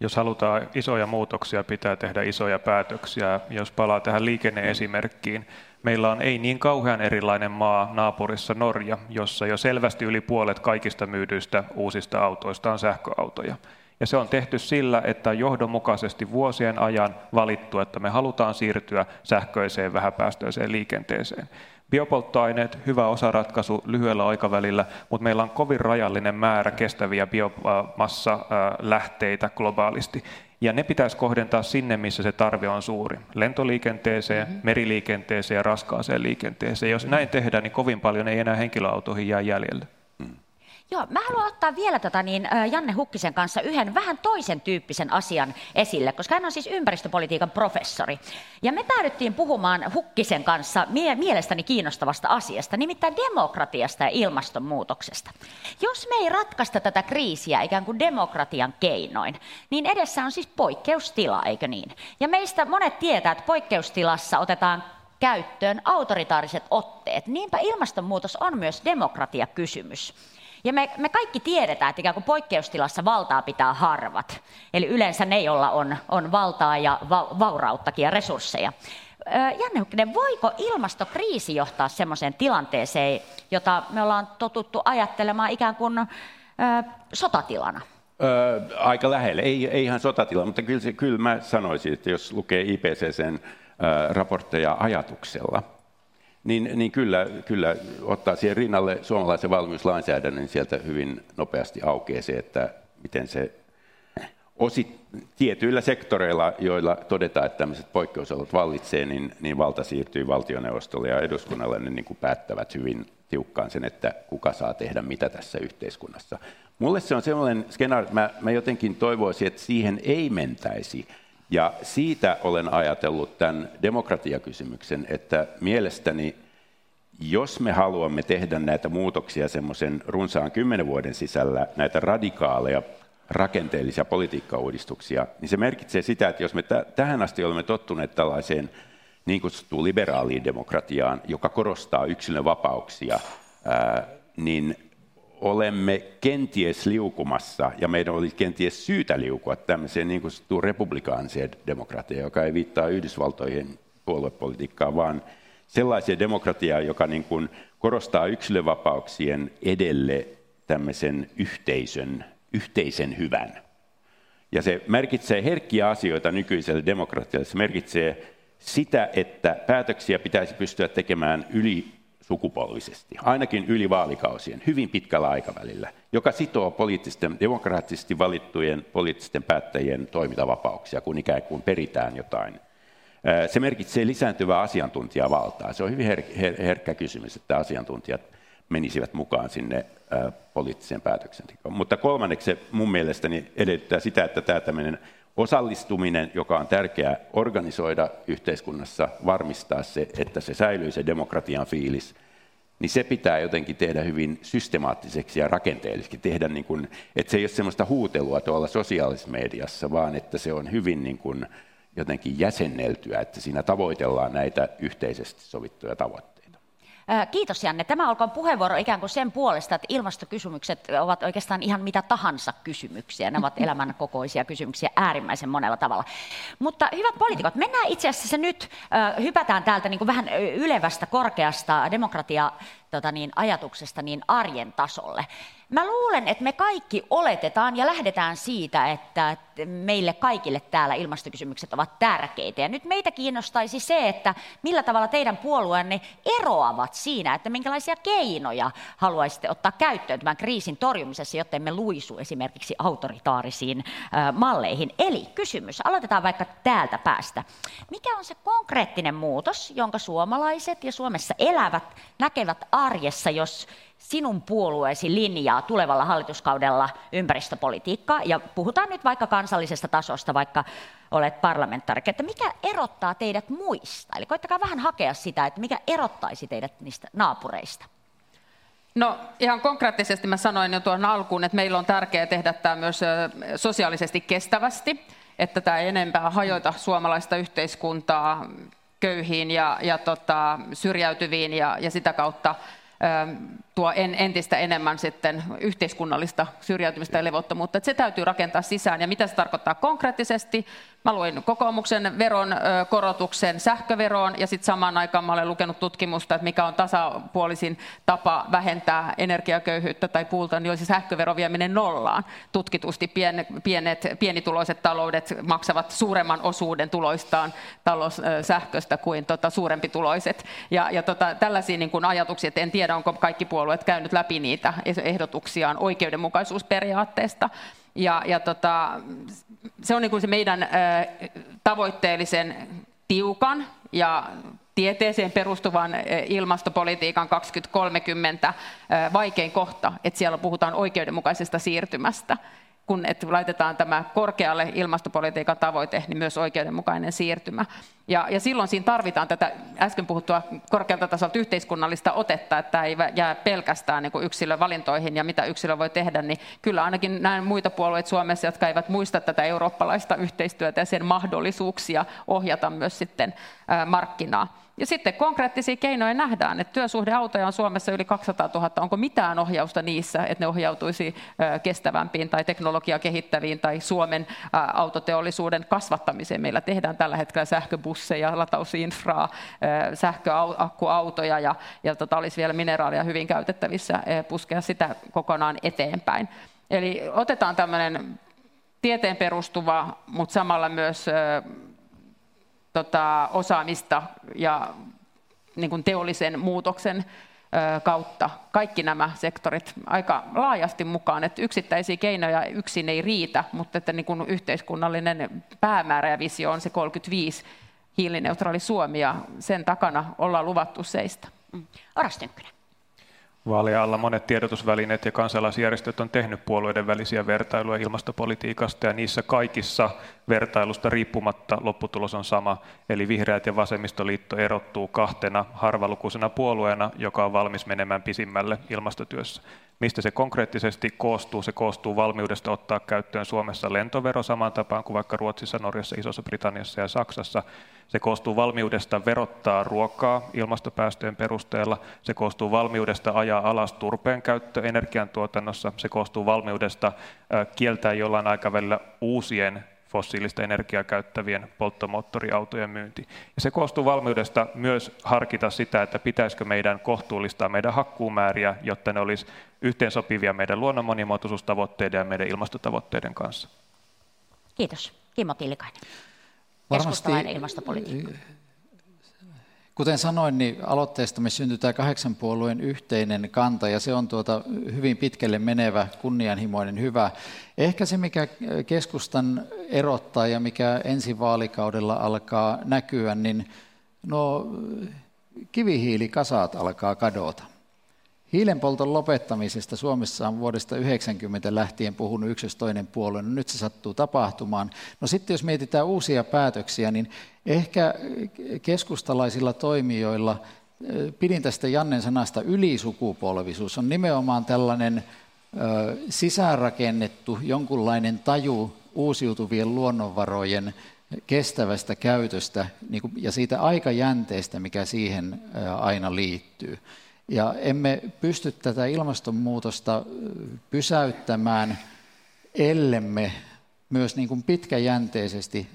Jos halutaan isoja muutoksia, pitää tehdä isoja päätöksiä. Jos palaa tähän liikenneesimerkkiin, Meillä on ei niin kauhean erilainen maa naapurissa Norja, jossa jo selvästi yli puolet kaikista myydyistä uusista autoista on sähköautoja. Ja se on tehty sillä, että on johdonmukaisesti vuosien ajan valittu, että me halutaan siirtyä sähköiseen vähäpäästöiseen liikenteeseen. Biopolttoaineet, hyvä osaratkaisu lyhyellä aikavälillä, mutta meillä on kovin rajallinen määrä kestäviä biomassalähteitä globaalisti. Ja ne pitäisi kohdentaa sinne, missä se tarve on suuri. Lentoliikenteeseen, mm-hmm. meriliikenteeseen ja raskaaseen liikenteeseen. Jos näin tehdään, niin kovin paljon ei enää henkilöautoihin jää jäljelle. Joo, mä haluan ottaa vielä tota, niin, Janne Hukkisen kanssa yhden vähän toisen tyyppisen asian esille, koska hän on siis ympäristöpolitiikan professori. Ja me päädyttiin puhumaan Hukkisen kanssa mie- mielestäni kiinnostavasta asiasta, nimittäin demokratiasta ja ilmastonmuutoksesta. Jos me ei ratkaista tätä kriisiä ikään kuin demokratian keinoin, niin edessä on siis poikkeustila, eikö niin? Ja meistä monet tietää, että poikkeustilassa otetaan käyttöön autoritaariset otteet. Niinpä ilmastonmuutos on myös demokratiakysymys. Ja me, me kaikki tiedetään, että ikään kuin poikkeustilassa valtaa pitää harvat. Eli yleensä ne, joilla on, on valtaa ja va, vaurauttakin ja resursseja. Janne voiko ilmastokriisi johtaa sellaiseen tilanteeseen, jota me ollaan totuttu ajattelemaan ikään kuin ö, sotatilana? Öö, aika lähelle, ei, ei ihan sotatila, mutta kyllä, se, kyllä mä sanoisin, että jos lukee IPCCn ö, raportteja ajatuksella, niin, niin kyllä, kyllä ottaa siihen rinnalle suomalaisen valmiuslainsäädännön, niin sieltä hyvin nopeasti aukeaa se, että miten se osit, tietyillä sektoreilla, joilla todetaan, että tämmöiset poikkeusolot vallitsee, niin, niin valta siirtyy valtioneuvostolle ja eduskunnalle, niin, niin kuin päättävät hyvin tiukkaan sen, että kuka saa tehdä mitä tässä yhteiskunnassa. Mulle se on sellainen skenaario, että mä, mä jotenkin toivoisin, että siihen ei mentäisi. Ja siitä olen ajatellut tämän demokratiakysymyksen, että mielestäni jos me haluamme tehdä näitä muutoksia semmoisen runsaan kymmenen vuoden sisällä, näitä radikaaleja rakenteellisia politiikkauudistuksia, niin se merkitsee sitä, että jos me t- tähän asti olemme tottuneet tällaiseen niin kutsuttuun liberaaliin demokratiaan, joka korostaa yksilön vapauksia, ää, niin olemme kenties liukumassa, ja meidän olisi kenties syytä liukua tämmöiseen niin kutsuttuun republikaaniseen demokratiaan, joka ei viittaa Yhdysvaltoihin puoluepolitiikkaan, vaan sellaiseen demokratiaan, joka niin kuin korostaa yksilövapauksien edelle tämmöisen yhteisön yhteisen hyvän. Ja se merkitsee herkkiä asioita nykyiselle demokratialle. Se merkitsee sitä, että päätöksiä pitäisi pystyä tekemään yli sukupolvisesti, ainakin yli vaalikausien, hyvin pitkällä aikavälillä, joka sitoo poliittisten, demokraattisesti valittujen poliittisten päättäjien toimintavapauksia, kun ikään kuin peritään jotain. Se merkitsee lisääntyvää asiantuntijavaltaa. Se on hyvin her- her- herkkä kysymys, että asiantuntijat menisivät mukaan sinne poliittiseen päätöksentekoon. Mutta kolmanneksi se mun mielestäni edellyttää sitä, että tämä tämmöinen osallistuminen, joka on tärkeää organisoida yhteiskunnassa, varmistaa se, että se säilyy se demokratian fiilis, niin se pitää jotenkin tehdä hyvin systemaattiseksi ja rakenteellisesti. Tehdä niin kuin, että se ei ole sellaista huutelua tuolla sosiaalisessa mediassa, vaan että se on hyvin niin kuin jotenkin jäsenneltyä, että siinä tavoitellaan näitä yhteisesti sovittuja tavoitteita. Kiitos Janne. Tämä olkoon puheenvuoro ikään kuin sen puolesta, että ilmastokysymykset ovat oikeastaan ihan mitä tahansa kysymyksiä. Ne ovat elämän kokoisia kysymyksiä äärimmäisen monella tavalla. Mutta hyvät poliitikot, mennään itse asiassa nyt, hypätään täältä niin kuin vähän ylevästä, korkeasta demokratia tota niin, ajatuksesta niin arjen tasolle. Mä luulen, että me kaikki oletetaan ja lähdetään siitä, että meille kaikille täällä ilmastokysymykset ovat tärkeitä. Ja nyt meitä kiinnostaisi se, että millä tavalla teidän puolueenne eroavat siinä, että minkälaisia keinoja haluaisitte ottaa käyttöön tämän kriisin torjumisessa, jotta emme luisu esimerkiksi autoritaarisiin malleihin. Eli kysymys, aloitetaan vaikka täältä päästä. Mikä on se konkreettinen muutos, jonka suomalaiset ja Suomessa elävät näkevät arjessa, jos sinun puolueesi linjaa tulevalla hallituskaudella ympäristöpolitiikkaa, ja puhutaan nyt vaikka kansallisesta tasosta, vaikka olet parlamentaarikko, että mikä erottaa teidät muista? Eli koittakaa vähän hakea sitä, että mikä erottaisi teidät niistä naapureista. No ihan konkreettisesti mä sanoin jo tuon alkuun, että meillä on tärkeää tehdä tämä myös sosiaalisesti kestävästi, että tämä ei enempää hajoita suomalaista yhteiskuntaa köyhiin ja, ja tota, syrjäytyviin ja, ja sitä kautta tuo en, entistä enemmän sitten yhteiskunnallista syrjäytymistä ja levottomuutta. Että se täytyy rakentaa sisään. Ja mitä se tarkoittaa konkreettisesti? Mä luin kokoomuksen veron korotuksen sähköveroon ja sitten samaan aikaan mä olen lukenut tutkimusta, että mikä on tasapuolisin tapa vähentää energiaköyhyyttä tai puulta, niin olisi sähkövero vieminen nollaan. Tutkitusti pien, pienet, pienituloiset taloudet maksavat suuremman osuuden tuloistaan talous, sähköstä kuin tota, suurempi tuloiset. Ja, ja tota, tällaisia niin ajatuksia, että en tiedä, onko kaikki puolueet käynyt läpi niitä ehdotuksiaan oikeudenmukaisuusperiaatteesta. Ja, ja tota, se on niin kuin se meidän tavoitteellisen tiukan ja tieteeseen perustuvan ilmastopolitiikan 2030 vaikein kohta, että siellä puhutaan oikeudenmukaisesta siirtymästä kun et laitetaan tämä korkealle ilmastopolitiikan tavoite, niin myös oikeudenmukainen siirtymä. Ja, ja silloin siinä tarvitaan tätä äsken puhuttua korkealta tasolta yhteiskunnallista otetta, että ei jää pelkästään niin yksilön valintoihin ja mitä yksilö voi tehdä, niin kyllä ainakin näen muita puolueita Suomessa, jotka eivät muista tätä eurooppalaista yhteistyötä ja sen mahdollisuuksia ohjata myös sitten markkinaa. Ja sitten konkreettisia keinoja nähdään, että työsuhdeautoja on Suomessa yli 200 000. Onko mitään ohjausta niissä, että ne ohjautuisi kestävämpiin tai teknologia kehittäviin tai Suomen autoteollisuuden kasvattamiseen? Meillä tehdään tällä hetkellä sähköbusseja, latausinfraa, sähköakkuautoja ja, ja tota, olisi vielä mineraalia hyvin käytettävissä puskea sitä kokonaan eteenpäin. Eli otetaan tämmöinen tieteen perustuva, mutta samalla myös tota, osaamista ja niin kuin teollisen muutoksen kautta kaikki nämä sektorit aika laajasti mukaan, että yksittäisiä keinoja yksin ei riitä, mutta että niin kuin yhteiskunnallinen päämäärä ja visio on se 35 hiilineutraali Suomi ja sen takana ollaan luvattu seistä. Mm. Oras Tynkkynen. Vaalien alla monet tiedotusvälineet ja kansalaisjärjestöt on tehnyt puolueiden välisiä vertailuja ilmastopolitiikasta ja niissä kaikissa vertailusta riippumatta lopputulos on sama. Eli vihreät ja vasemmistoliitto erottuu kahtena harvalukuisena puolueena, joka on valmis menemään pisimmälle ilmastotyössä. Mistä se konkreettisesti koostuu? Se koostuu valmiudesta ottaa käyttöön Suomessa lentovero samaan tapaan kuin vaikka Ruotsissa, Norjassa, Isossa Britanniassa ja Saksassa. Se koostuu valmiudesta verottaa ruokaa ilmastopäästöjen perusteella. Se koostuu valmiudesta ajaa alas turpeen käyttö energiantuotannossa. Se koostuu valmiudesta kieltää jollain aikavälillä uusien fossiilista energiaa käyttävien polttomoottoriautojen myynti. Ja se koostuu valmiudesta myös harkita sitä, että pitäisikö meidän kohtuullistaa meidän hakkuumääriä, jotta ne olisi yhteensopivia meidän luonnon monimuotoisuustavoitteiden ja meidän ilmastotavoitteiden kanssa. Kiitos. Kimmo Tiilikainen. Varmasti, ilmastopolitiikka. Kuten sanoin, niin aloitteestamme syntyy tämä kahdeksan puolueen yhteinen kanta, ja se on tuota hyvin pitkälle menevä, kunnianhimoinen, hyvä. Ehkä se, mikä keskustan erottaa ja mikä ensi vaalikaudella alkaa näkyä, niin no, kivihiilikasat alkaa kadota. Hiilenpolton lopettamisesta Suomessa on vuodesta 90 lähtien puhunut yksi toinen puolue. No nyt se sattuu tapahtumaan. No sitten jos mietitään uusia päätöksiä, niin ehkä keskustalaisilla toimijoilla, pidin tästä Jannen sanasta ylisukupolvisuus, on nimenomaan tällainen sisäänrakennettu jonkunlainen taju uusiutuvien luonnonvarojen kestävästä käytöstä niin ja siitä aikajänteestä, mikä siihen aina liittyy. Ja emme pysty tätä ilmastonmuutosta pysäyttämään, ellemme myös niin kuin pitkäjänteisesti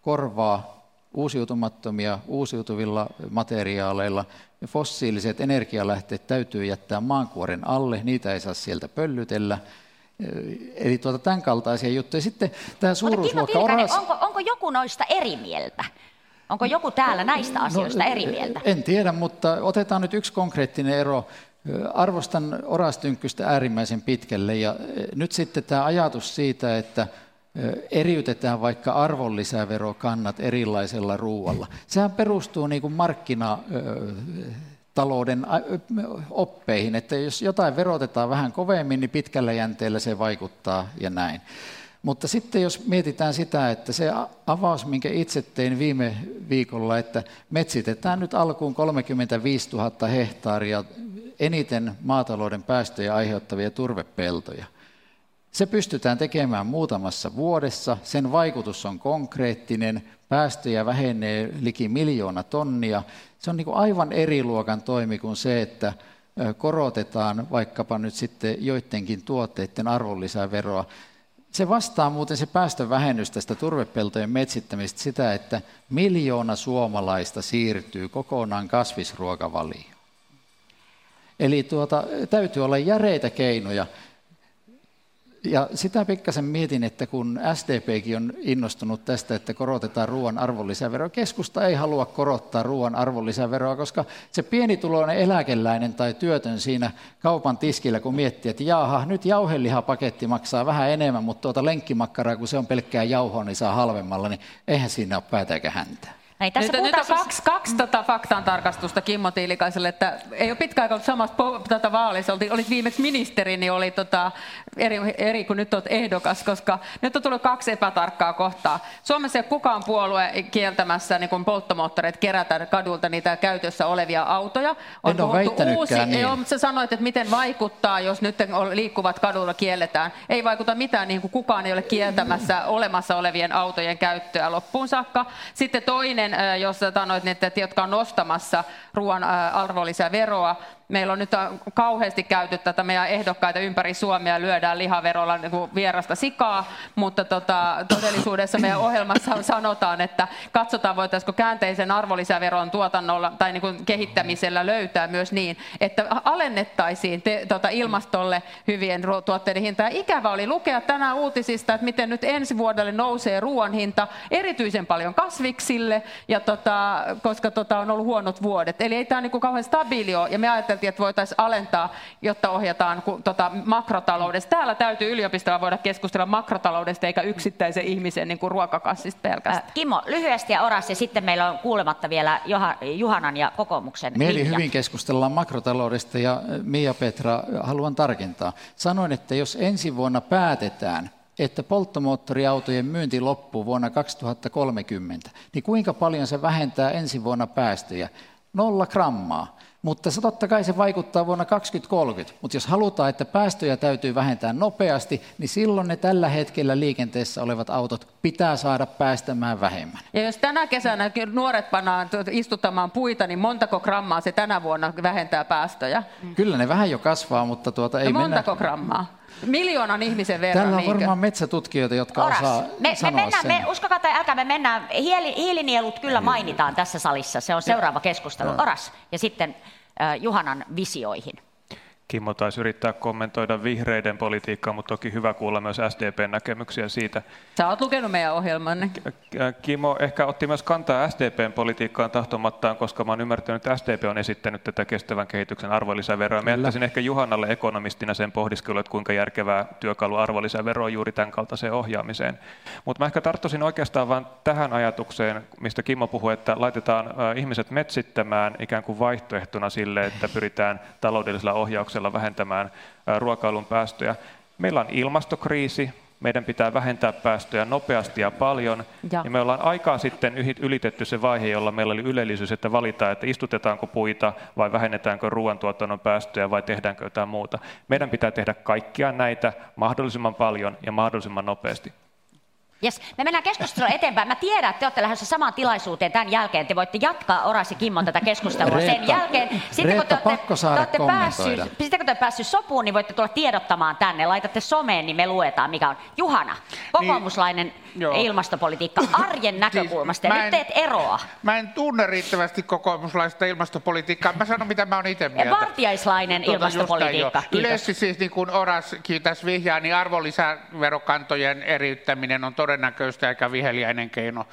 korvaa uusiutumattomia uusiutuvilla materiaaleilla. Ja fossiiliset energialähteet täytyy jättää maankuoren alle, niitä ei saa sieltä pöllytellä. Eli tuota, tämän kaltaisia juttuja. Sitten tämä suuruusluokka... Oras... onko, onko joku noista eri mieltä? Onko joku täällä näistä no, asioista no, eri mieltä? En tiedä, mutta otetaan nyt yksi konkreettinen ero. Arvostan orastynkkystä äärimmäisen pitkälle ja nyt sitten tämä ajatus siitä, että eriytetään vaikka arvonlisäverokannat erilaisella ruualla. Sehän perustuu niin kuin markkinatalouden oppeihin, että jos jotain verotetaan vähän kovemmin, niin pitkällä jänteellä se vaikuttaa ja näin. Mutta sitten jos mietitään sitä, että se avaus, minkä itse tein viime viikolla, että metsitetään nyt alkuun 35 000 hehtaaria eniten maatalouden päästöjä aiheuttavia turvepeltoja. Se pystytään tekemään muutamassa vuodessa, sen vaikutus on konkreettinen, päästöjä vähenee liki miljoona tonnia. Se on niin aivan eri luokan toimi kuin se, että korotetaan vaikkapa nyt sitten joidenkin tuotteiden arvonlisäveroa. Se vastaa muuten se päästövähennys tästä turvepeltojen metsittämistä sitä, että miljoona suomalaista siirtyy kokonaan kasvisruokavalioon. Eli tuota, täytyy olla järeitä keinoja. Ja sitä pikkasen mietin, että kun SDPkin on innostunut tästä, että korotetaan ruoan arvonlisäveroa, keskusta ei halua korottaa ruoan arvonlisäveroa, koska se pienituloinen eläkeläinen tai työtön siinä kaupan tiskillä, kun miettii, että jaaha, nyt jauhelihapaketti maksaa vähän enemmän, mutta tuota lenkkimakkaraa, kun se on pelkkää jauhoa, niin saa halvemmalla, niin eihän siinä ole päätäkä häntä. Näin, tässä nyt, nyt on kaksi, kaksi tota faktan tarkastusta Kimmo Tiilikaiselle, että ei ole pitkä aika ollut samassa tota vaalissa, olit, olit viimeksi ministeri, niin oli tota eri, eri kuin nyt olet ehdokas, koska nyt on tullut kaksi epätarkkaa kohtaa. Suomessa ei ole kukaan puolue kieltämässä niin kun polttomoottoreita kerätä kadulta niitä käytössä olevia autoja. On en ole uusi, niin. joo, mutta sä sanoit, että miten vaikuttaa, jos nyt liikkuvat kadulla kielletään. Ei vaikuta mitään, niin kuin kukaan ei ole kieltämässä olemassa olevien autojen käyttöä loppuun saakka. Sitten toinen jos sanoit, että jotka on nostamassa ruoan arvonlisäveroa, meillä on nyt kauheasti käyty tätä meidän ehdokkaita ympäri Suomea, lyödään lihaverolla niin kuin vierasta sikaa, mutta tota, todellisuudessa meidän ohjelmassa sanotaan, että katsotaan voitaisiinko käänteisen arvonlisäveron tuotannolla tai niin kuin kehittämisellä löytää myös niin, että alennettaisiin te, tota, ilmastolle hyvien tuotteiden hintaa. Ikävä oli lukea tänään uutisista, että miten nyt ensi vuodelle nousee ruoan hinta erityisen paljon kasviksille, ja tota, koska tota, on ollut huonot vuodet. Eli ei tämä niin kuin kauhean stabiili ole, ja me ajateltiin, että voitaisiin alentaa, jotta ohjataan tota, makrotaloudesta. Täällä täytyy yliopistolla voida keskustella makrotaloudesta eikä yksittäisen ihmisen niin kuin ruokakassista pelkästään. Äh, Kimmo, lyhyesti ja Oras, ja sitten meillä on kuulematta vielä Juhanan ja kokoomuksen Mieli linja. hyvin keskustellaan makrotaloudesta, ja äh, Mia Petra, haluan tarkentaa. Sanoin, että jos ensi vuonna päätetään, että polttomoottoriautojen myynti loppuu vuonna 2030, niin kuinka paljon se vähentää ensi vuonna päästöjä? Nolla grammaa. Mutta se totta kai se vaikuttaa vuonna 2030. Mutta jos halutaan, että päästöjä täytyy vähentää nopeasti, niin silloin ne tällä hetkellä liikenteessä olevat autot pitää saada päästämään vähemmän. Ja jos tänä kesänä nuoret pannaan istuttamaan puita, niin montako grammaa se tänä vuonna vähentää päästöjä? Kyllä ne vähän jo kasvaa, mutta tuota ei no montako mennä... grammaa? Miljoonan ihmisen verran. Täällä on niinkö? varmaan metsätutkijoita, jotka Oras, osaa me, sanoa me mennään, sen. Me, uskokaa tai älkää, me mennään, hiili, hiilinielut kyllä mainitaan tässä salissa, se on seuraava keskustelu. Oras, ja sitten äh, Juhanan visioihin. Kimmo taisi yrittää kommentoida vihreiden politiikkaa, mutta toki hyvä kuulla myös SDPn näkemyksiä siitä. Sä oot lukenut meidän ohjelmanne. Kimmo ehkä otti myös kantaa SDPn politiikkaan tahtomattaan, koska mä oon ymmärtänyt, että SDP on esittänyt tätä kestävän kehityksen arvonlisäveroa. Mä jättäisin ehkä Juhanalle ekonomistina sen pohdiskelun, että kuinka järkevää työkalu arvonlisävero on juuri tämän kaltaiseen ohjaamiseen. Mutta mä ehkä tarttuisin oikeastaan vain tähän ajatukseen, mistä Kimmo puhui, että laitetaan ihmiset metsittämään ikään kuin vaihtoehtona sille, että pyritään taloudellisella ohjauksella panoksella vähentämään ruokailun päästöjä. Meillä on ilmastokriisi, meidän pitää vähentää päästöjä nopeasti ja paljon. Ja, ja me ollaan aikaa sitten ylitetty se vaihe, jolla meillä oli ylellisyys, että valitaan, että istutetaanko puita vai vähennetäänkö ruoantuotannon päästöjä vai tehdäänkö jotain muuta. Meidän pitää tehdä kaikkia näitä mahdollisimman paljon ja mahdollisimman nopeasti. Yes. Me mennään keskustelua eteenpäin. Mä tiedän, että te olette lähdössä samaan tilaisuuteen tämän jälkeen. Te voitte jatkaa Orasi Kimmon tätä keskustelua Reetta, sen jälkeen. Sitten Reetta, kun te olette, te olette päässyt, sitten kun te olette päässyt sopuun, niin voitte tulla tiedottamaan tänne. Laitatte someen, niin me luetaan, mikä on. Juhana, kokoomuslainen niin, ilmastopolitiikka arjen siis näkökulmasta. Ja nyt teet eroa. Mä en tunne riittävästi kokoomuslaista ilmastopolitiikkaa. Mä sanon, mitä mä oon itse mieltä. Vartiaislainen tuota, ilmastopolitiikka. Yleisesti siis, niin kuin Oras tässä vihjaa, niin arvonlisäverokantojen eriyttäminen on todennäköistä eikä viheliäinen keino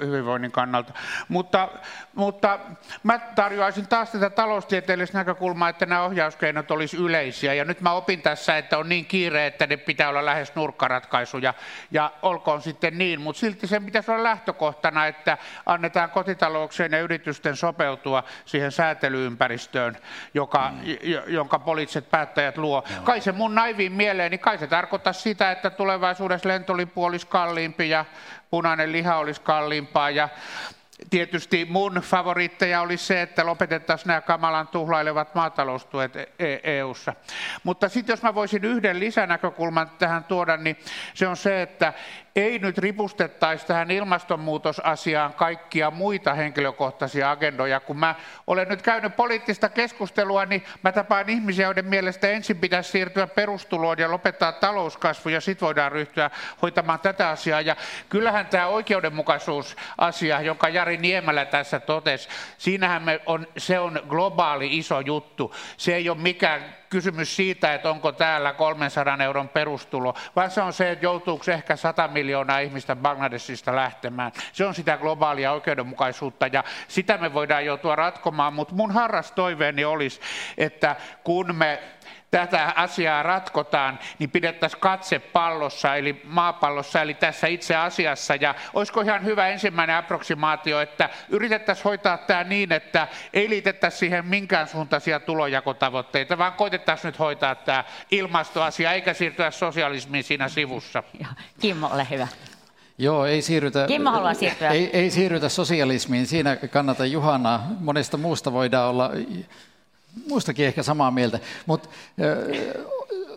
hyvinvoinnin kannalta. Mutta, mutta mä tarjoaisin taas tätä taloustieteellistä näkökulmaa, että nämä ohjauskeinot olisi yleisiä. Ja nyt mä opin tässä, että on niin kiire, että ne pitää olla lähes nurkkaratkaisuja. Ja olkoon sitten niin, mutta silti sen pitäisi olla lähtökohtana, että annetaan kotitalouksien ja yritysten sopeutua siihen säätelyympäristöön, joka, jonka poliittiset päättäjät luo. Kai se mun naiviin mieleen, niin kai se tarkoittaa sitä, että tulevaisuudessa lentolippu olisi kalliimpi ja punainen liha olisi kalliimpaa ja Tietysti mun favoritteja olisi se, että lopetettaisiin nämä kamalan tuhlailevat maataloustuet EU-ssa. E Mutta sitten jos mä voisin yhden lisänäkökulman tähän tuoda, niin se on se, että ei nyt ripustettaisi tähän ilmastonmuutosasiaan kaikkia muita henkilökohtaisia agendoja. Kun mä olen nyt käynyt poliittista keskustelua, niin mä tapaan ihmisiä, joiden mielestä ensin pitäisi siirtyä perustuloon ja lopettaa talouskasvu, ja sitten voidaan ryhtyä hoitamaan tätä asiaa. Ja kyllähän tämä oikeudenmukaisuusasia, jonka Jari Niemelä tässä totesi, siinähän me on, se on globaali iso juttu. Se ei ole mikään kysymys siitä, että onko täällä 300 euron perustulo, vaan se on se, että joutuuko ehkä 100 miljoonaa ihmistä Bangladesista lähtemään. Se on sitä globaalia oikeudenmukaisuutta ja sitä me voidaan joutua ratkomaan, mutta mun harras toiveeni olisi, että kun me tätä asiaa ratkotaan, niin pidettäisiin katse pallossa, eli maapallossa, eli tässä itse asiassa. Ja olisiko ihan hyvä ensimmäinen approksimaatio, että yritettäisiin hoitaa tämä niin, että ei liitettäisi siihen minkään suuntaisia tulojakotavoitteita, vaan koitettaisiin nyt hoitaa tämä ilmastoasia, eikä siirtyä sosialismiin siinä sivussa. Kimmo, ole hyvä. Joo, ei siirrytä, Kimmo haluaa siirtyä. Ei, ei siirrytä sosialismiin. Siinä kannata Juhana. Monesta muusta voidaan olla muistakin ehkä samaa mieltä, mutta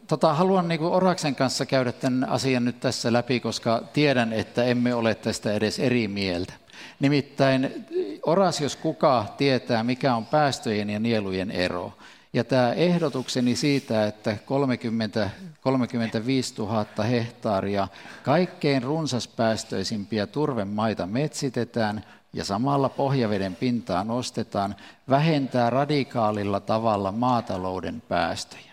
tota, haluan niin kuin Oraksen kanssa käydä tämän asian nyt tässä läpi, koska tiedän, että emme ole tästä edes eri mieltä. Nimittäin Oras, jos kuka tietää, mikä on päästöjen ja nielujen ero. Ja tämä ehdotukseni siitä, että 30, 35 000 hehtaaria kaikkein runsaspäästöisimpiä turvemaita metsitetään ja samalla pohjaveden pintaa nostetaan, vähentää radikaalilla tavalla maatalouden päästöjä.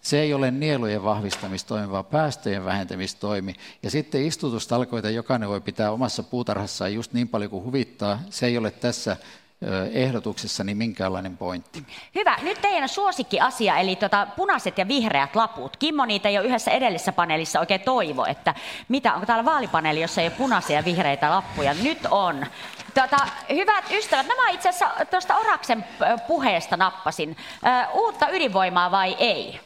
Se ei ole nielujen vahvistamistoimi, vaan päästöjen vähentämistoimi. Ja sitten istutustalkoita jokainen voi pitää omassa puutarhassaan just niin paljon kuin huvittaa. Se ei ole tässä ehdotuksessa niin minkäänlainen pointti. Hyvä. Nyt teidän suosikkiasia, eli tota, punaiset ja vihreät laput. Kimmo niitä jo yhdessä edellisessä paneelissa oikein toivo, että mitä, onko täällä vaalipaneeli, jossa ei ole punaisia ja vihreitä lappuja? Nyt on. Tota, hyvät ystävät, nämä itse asiassa tuosta Oraksen puheesta nappasin. uutta ydinvoimaa vai ei?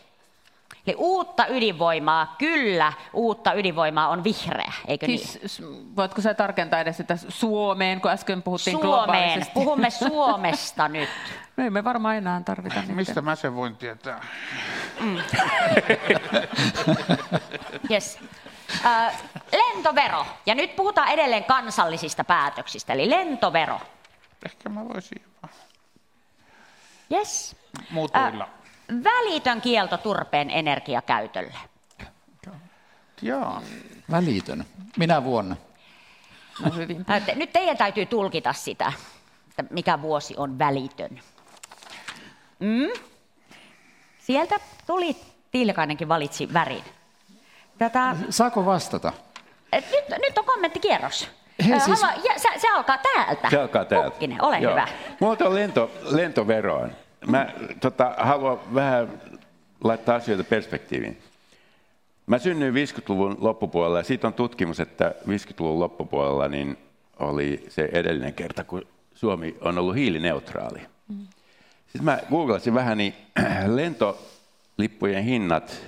Eli uutta ydinvoimaa, kyllä, uutta ydinvoimaa on vihreä, eikö siis, niin? Voitko sä tarkentaa edes sitä Suomeen, kun äsken puhuttiin Suomeen, globaalisesti? puhumme Suomesta nyt. No ei me varmaan enää tarvita. Mistä mä sen voin tietää? Mm. yes. Äh, lentovero. Ja nyt puhutaan edelleen kansallisista päätöksistä, eli lentovero. Ehkä mä voisin jopa. Yes. Muutuilla. Äh, välitön kielto turpeen energiakäytölle. Joo. Välitön. Minä vuonna? No hyvin. Nyt teidän täytyy tulkita sitä, että mikä vuosi on välitön. Mm? Sieltä tuli, Tiilikainenkin valitsi värin. Tätä... Saako vastata? Nyt, nyt on kommenttikierros. He, siis... Haluan, se, se alkaa täältä. Se alkaa täältä. Pukkinen, ole Joo. hyvä. Mulla on lento, lentoveroon. Mä tota, haluan vähän laittaa asioita perspektiiviin. Mä synnyin 50-luvun loppupuolella ja siitä on tutkimus, että 50-luvun loppupuolella niin oli se edellinen kerta, kun Suomi on ollut hiilineutraali. Mm. Sitten mä googlasin vähän, niin lentolippujen hinnat,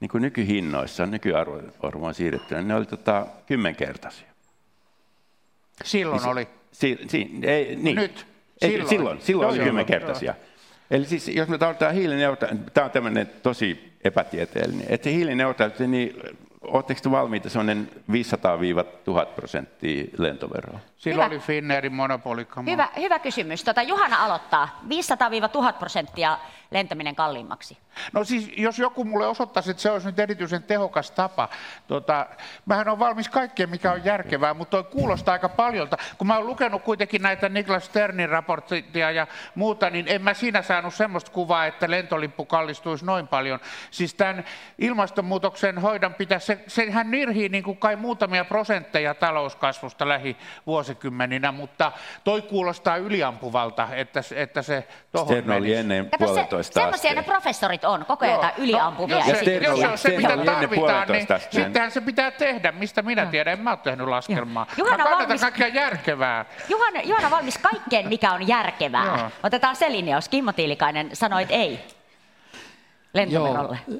niin kuin nykyhinnoissa, nykyarvoon siirrettynä, ne oli tota, kymmenkertaisia. Silloin niin, oli? Si, si, ei, niin. Nyt? Silloin, silloin, silloin oli kymmenkertaisia. Eli siis jos me tarvitaan hiilineutraali, tämä on tämmöinen tosi epätieteellinen, että hiilineutraali, niin Oletteko te valmiita sellainen 500-1000 prosenttia lentoveroa? Silloin hyvä. oli Finnairin monopolikama. Hyvä, hyvä kysymys. Tota, Juhana aloittaa. 500-1000 prosenttia lentäminen kalliimmaksi. No siis, jos joku mulle osoittaisi, että se olisi nyt erityisen tehokas tapa. Tota, mähän on valmis kaikkeen, mikä on järkevää, mutta toi kuulostaa aika paljolta. Kun mä oon lukenut kuitenkin näitä Niklas Sternin raporttia ja muuta, niin en mä siinä saanut semmoista kuvaa, että lentolippu kallistuisi noin paljon. Siis tämän ilmastonmuutoksen hoidon pitäisi, se, sehän nirhii niin kuin kai muutamia prosentteja talouskasvusta lähivuosikymmeninä, mutta toi kuulostaa yliampuvalta, että, että se tuohon Stern oli ennen puolitoista astetta. Semmoisia ne professorit on, koko ajan no, yliampuvia. No, jos, se, jos se on se, mitä tarvitaan, niin sittenhän se pitää tehdä. Mistä minä tiedän? En mä ole tehnyt laskelmaa. Juhana mä kannatan kaikkea järkevää. Juhana, Juhana valmis kaikkeen, mikä on järkevää. Joo. Otetaan se linjaus. Kimmo Tiilikainen sanoi, että ei lentoverolle. Joo.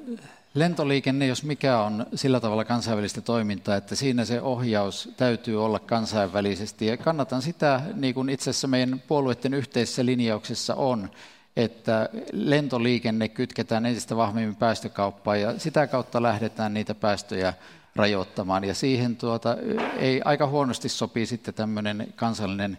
Lentoliikenne, jos mikä on sillä tavalla kansainvälistä toimintaa, että siinä se ohjaus täytyy olla kansainvälisesti. Ja kannatan sitä, niin kuin itse asiassa meidän puolueiden yhteisessä linjauksessa on, että lentoliikenne kytketään entistä vahvemmin päästökauppaan ja sitä kautta lähdetään niitä päästöjä rajoittamaan. Ja siihen tuota, ei aika huonosti sopii sitten tämmöinen kansallinen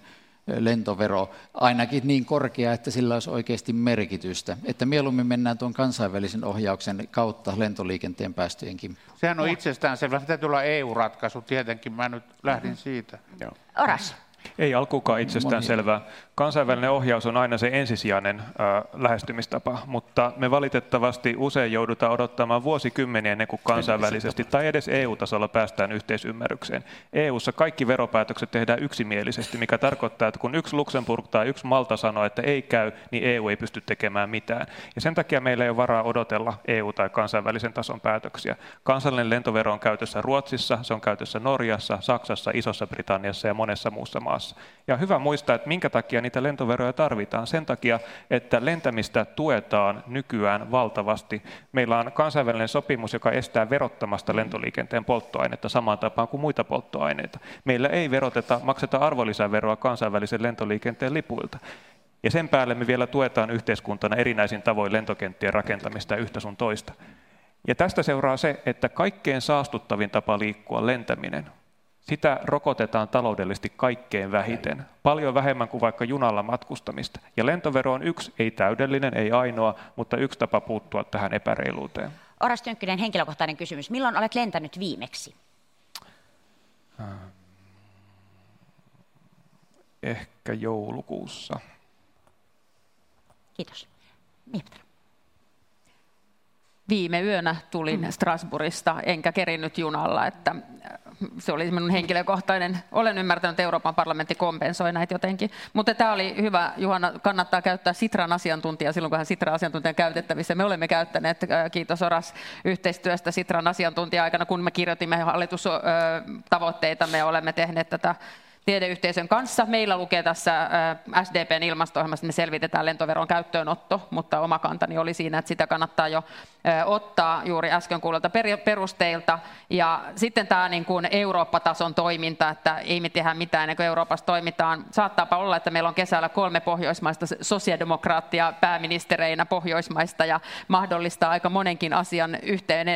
lentovero, ainakin niin korkea, että sillä olisi oikeasti merkitystä. Että mieluummin mennään tuon kansainvälisen ohjauksen kautta lentoliikenteen päästöjenkin. Sehän on itsestäänselvä. Se täytyy olla EU-ratkaisu tietenkin. Mä nyt lähdin siitä. Joo. Oras. Ei alkuukaan itsestään selvää. Kansainvälinen ohjaus on aina se ensisijainen äh, lähestymistapa, mutta me valitettavasti usein joudutaan odottamaan vuosikymmeniä ennen kuin kansainvälisesti tai edes EU-tasolla päästään yhteisymmärrykseen. EU:ssa kaikki veropäätökset tehdään yksimielisesti, mikä tarkoittaa, että kun yksi Luxemburg tai yksi Malta sanoo, että ei käy, niin EU ei pysty tekemään mitään. Ja sen takia meillä ei ole varaa odotella EU- tai kansainvälisen tason päätöksiä. Kansallinen lentovero on käytössä Ruotsissa, se on käytössä Norjassa, Saksassa, Isossa Britanniassa ja monessa muussa maassa. Ja hyvä muistaa, että minkä takia niitä lentoveroja tarvitaan. Sen takia, että lentämistä tuetaan nykyään valtavasti. Meillä on kansainvälinen sopimus, joka estää verottamasta lentoliikenteen polttoainetta samaan tapaan kuin muita polttoaineita. Meillä ei veroteta, makseta arvonlisäveroa kansainvälisen lentoliikenteen lipuilta. Ja sen päälle me vielä tuetaan yhteiskuntana erinäisin tavoin lentokenttien rakentamista yhtä sun toista. Ja tästä seuraa se, että kaikkein saastuttavin tapa liikkua lentäminen sitä rokotetaan taloudellisesti kaikkein vähiten. Paljon vähemmän kuin vaikka junalla matkustamista. Ja lentovero on yksi, ei täydellinen, ei ainoa, mutta yksi tapa puuttua tähän epäreiluuteen. Oras Tönkkinen, henkilökohtainen kysymys. Milloin olet lentänyt viimeksi? Ehkä joulukuussa. Kiitos. Mieptar viime yönä tulin mm. Strasbourgista, enkä kerinnyt junalla, että äh, se oli minun henkilökohtainen, olen ymmärtänyt, että Euroopan parlamentti kompensoi näitä jotenkin. Mutta tämä oli hyvä, Juhana, kannattaa käyttää Sitran asiantuntija silloin, kun hän Sitran asiantuntijan käytettävissä. Me olemme käyttäneet, äh, kiitos Oras, yhteistyöstä Sitran asiantuntija-aikana, kun me kirjoitimme hallitustavoitteita, me olemme tehneet tätä tiedeyhteisön kanssa. Meillä lukee tässä äh, SDPn ilmasto-ohjelmassa, me selvitetään lentoveron käyttöönotto, mutta oma kantani oli siinä, että sitä kannattaa jo äh, ottaa juuri äsken kuulolta perusteilta. Ja sitten tämä niin kuin Eurooppa-tason toiminta, että ei me tehdä mitään ennen kuin Euroopassa toimitaan. Saattaapa olla, että meillä on kesällä kolme pohjoismaista sosiaalidemokraattia pääministereinä pohjoismaista ja mahdollistaa aika monenkin asian yhteen äh,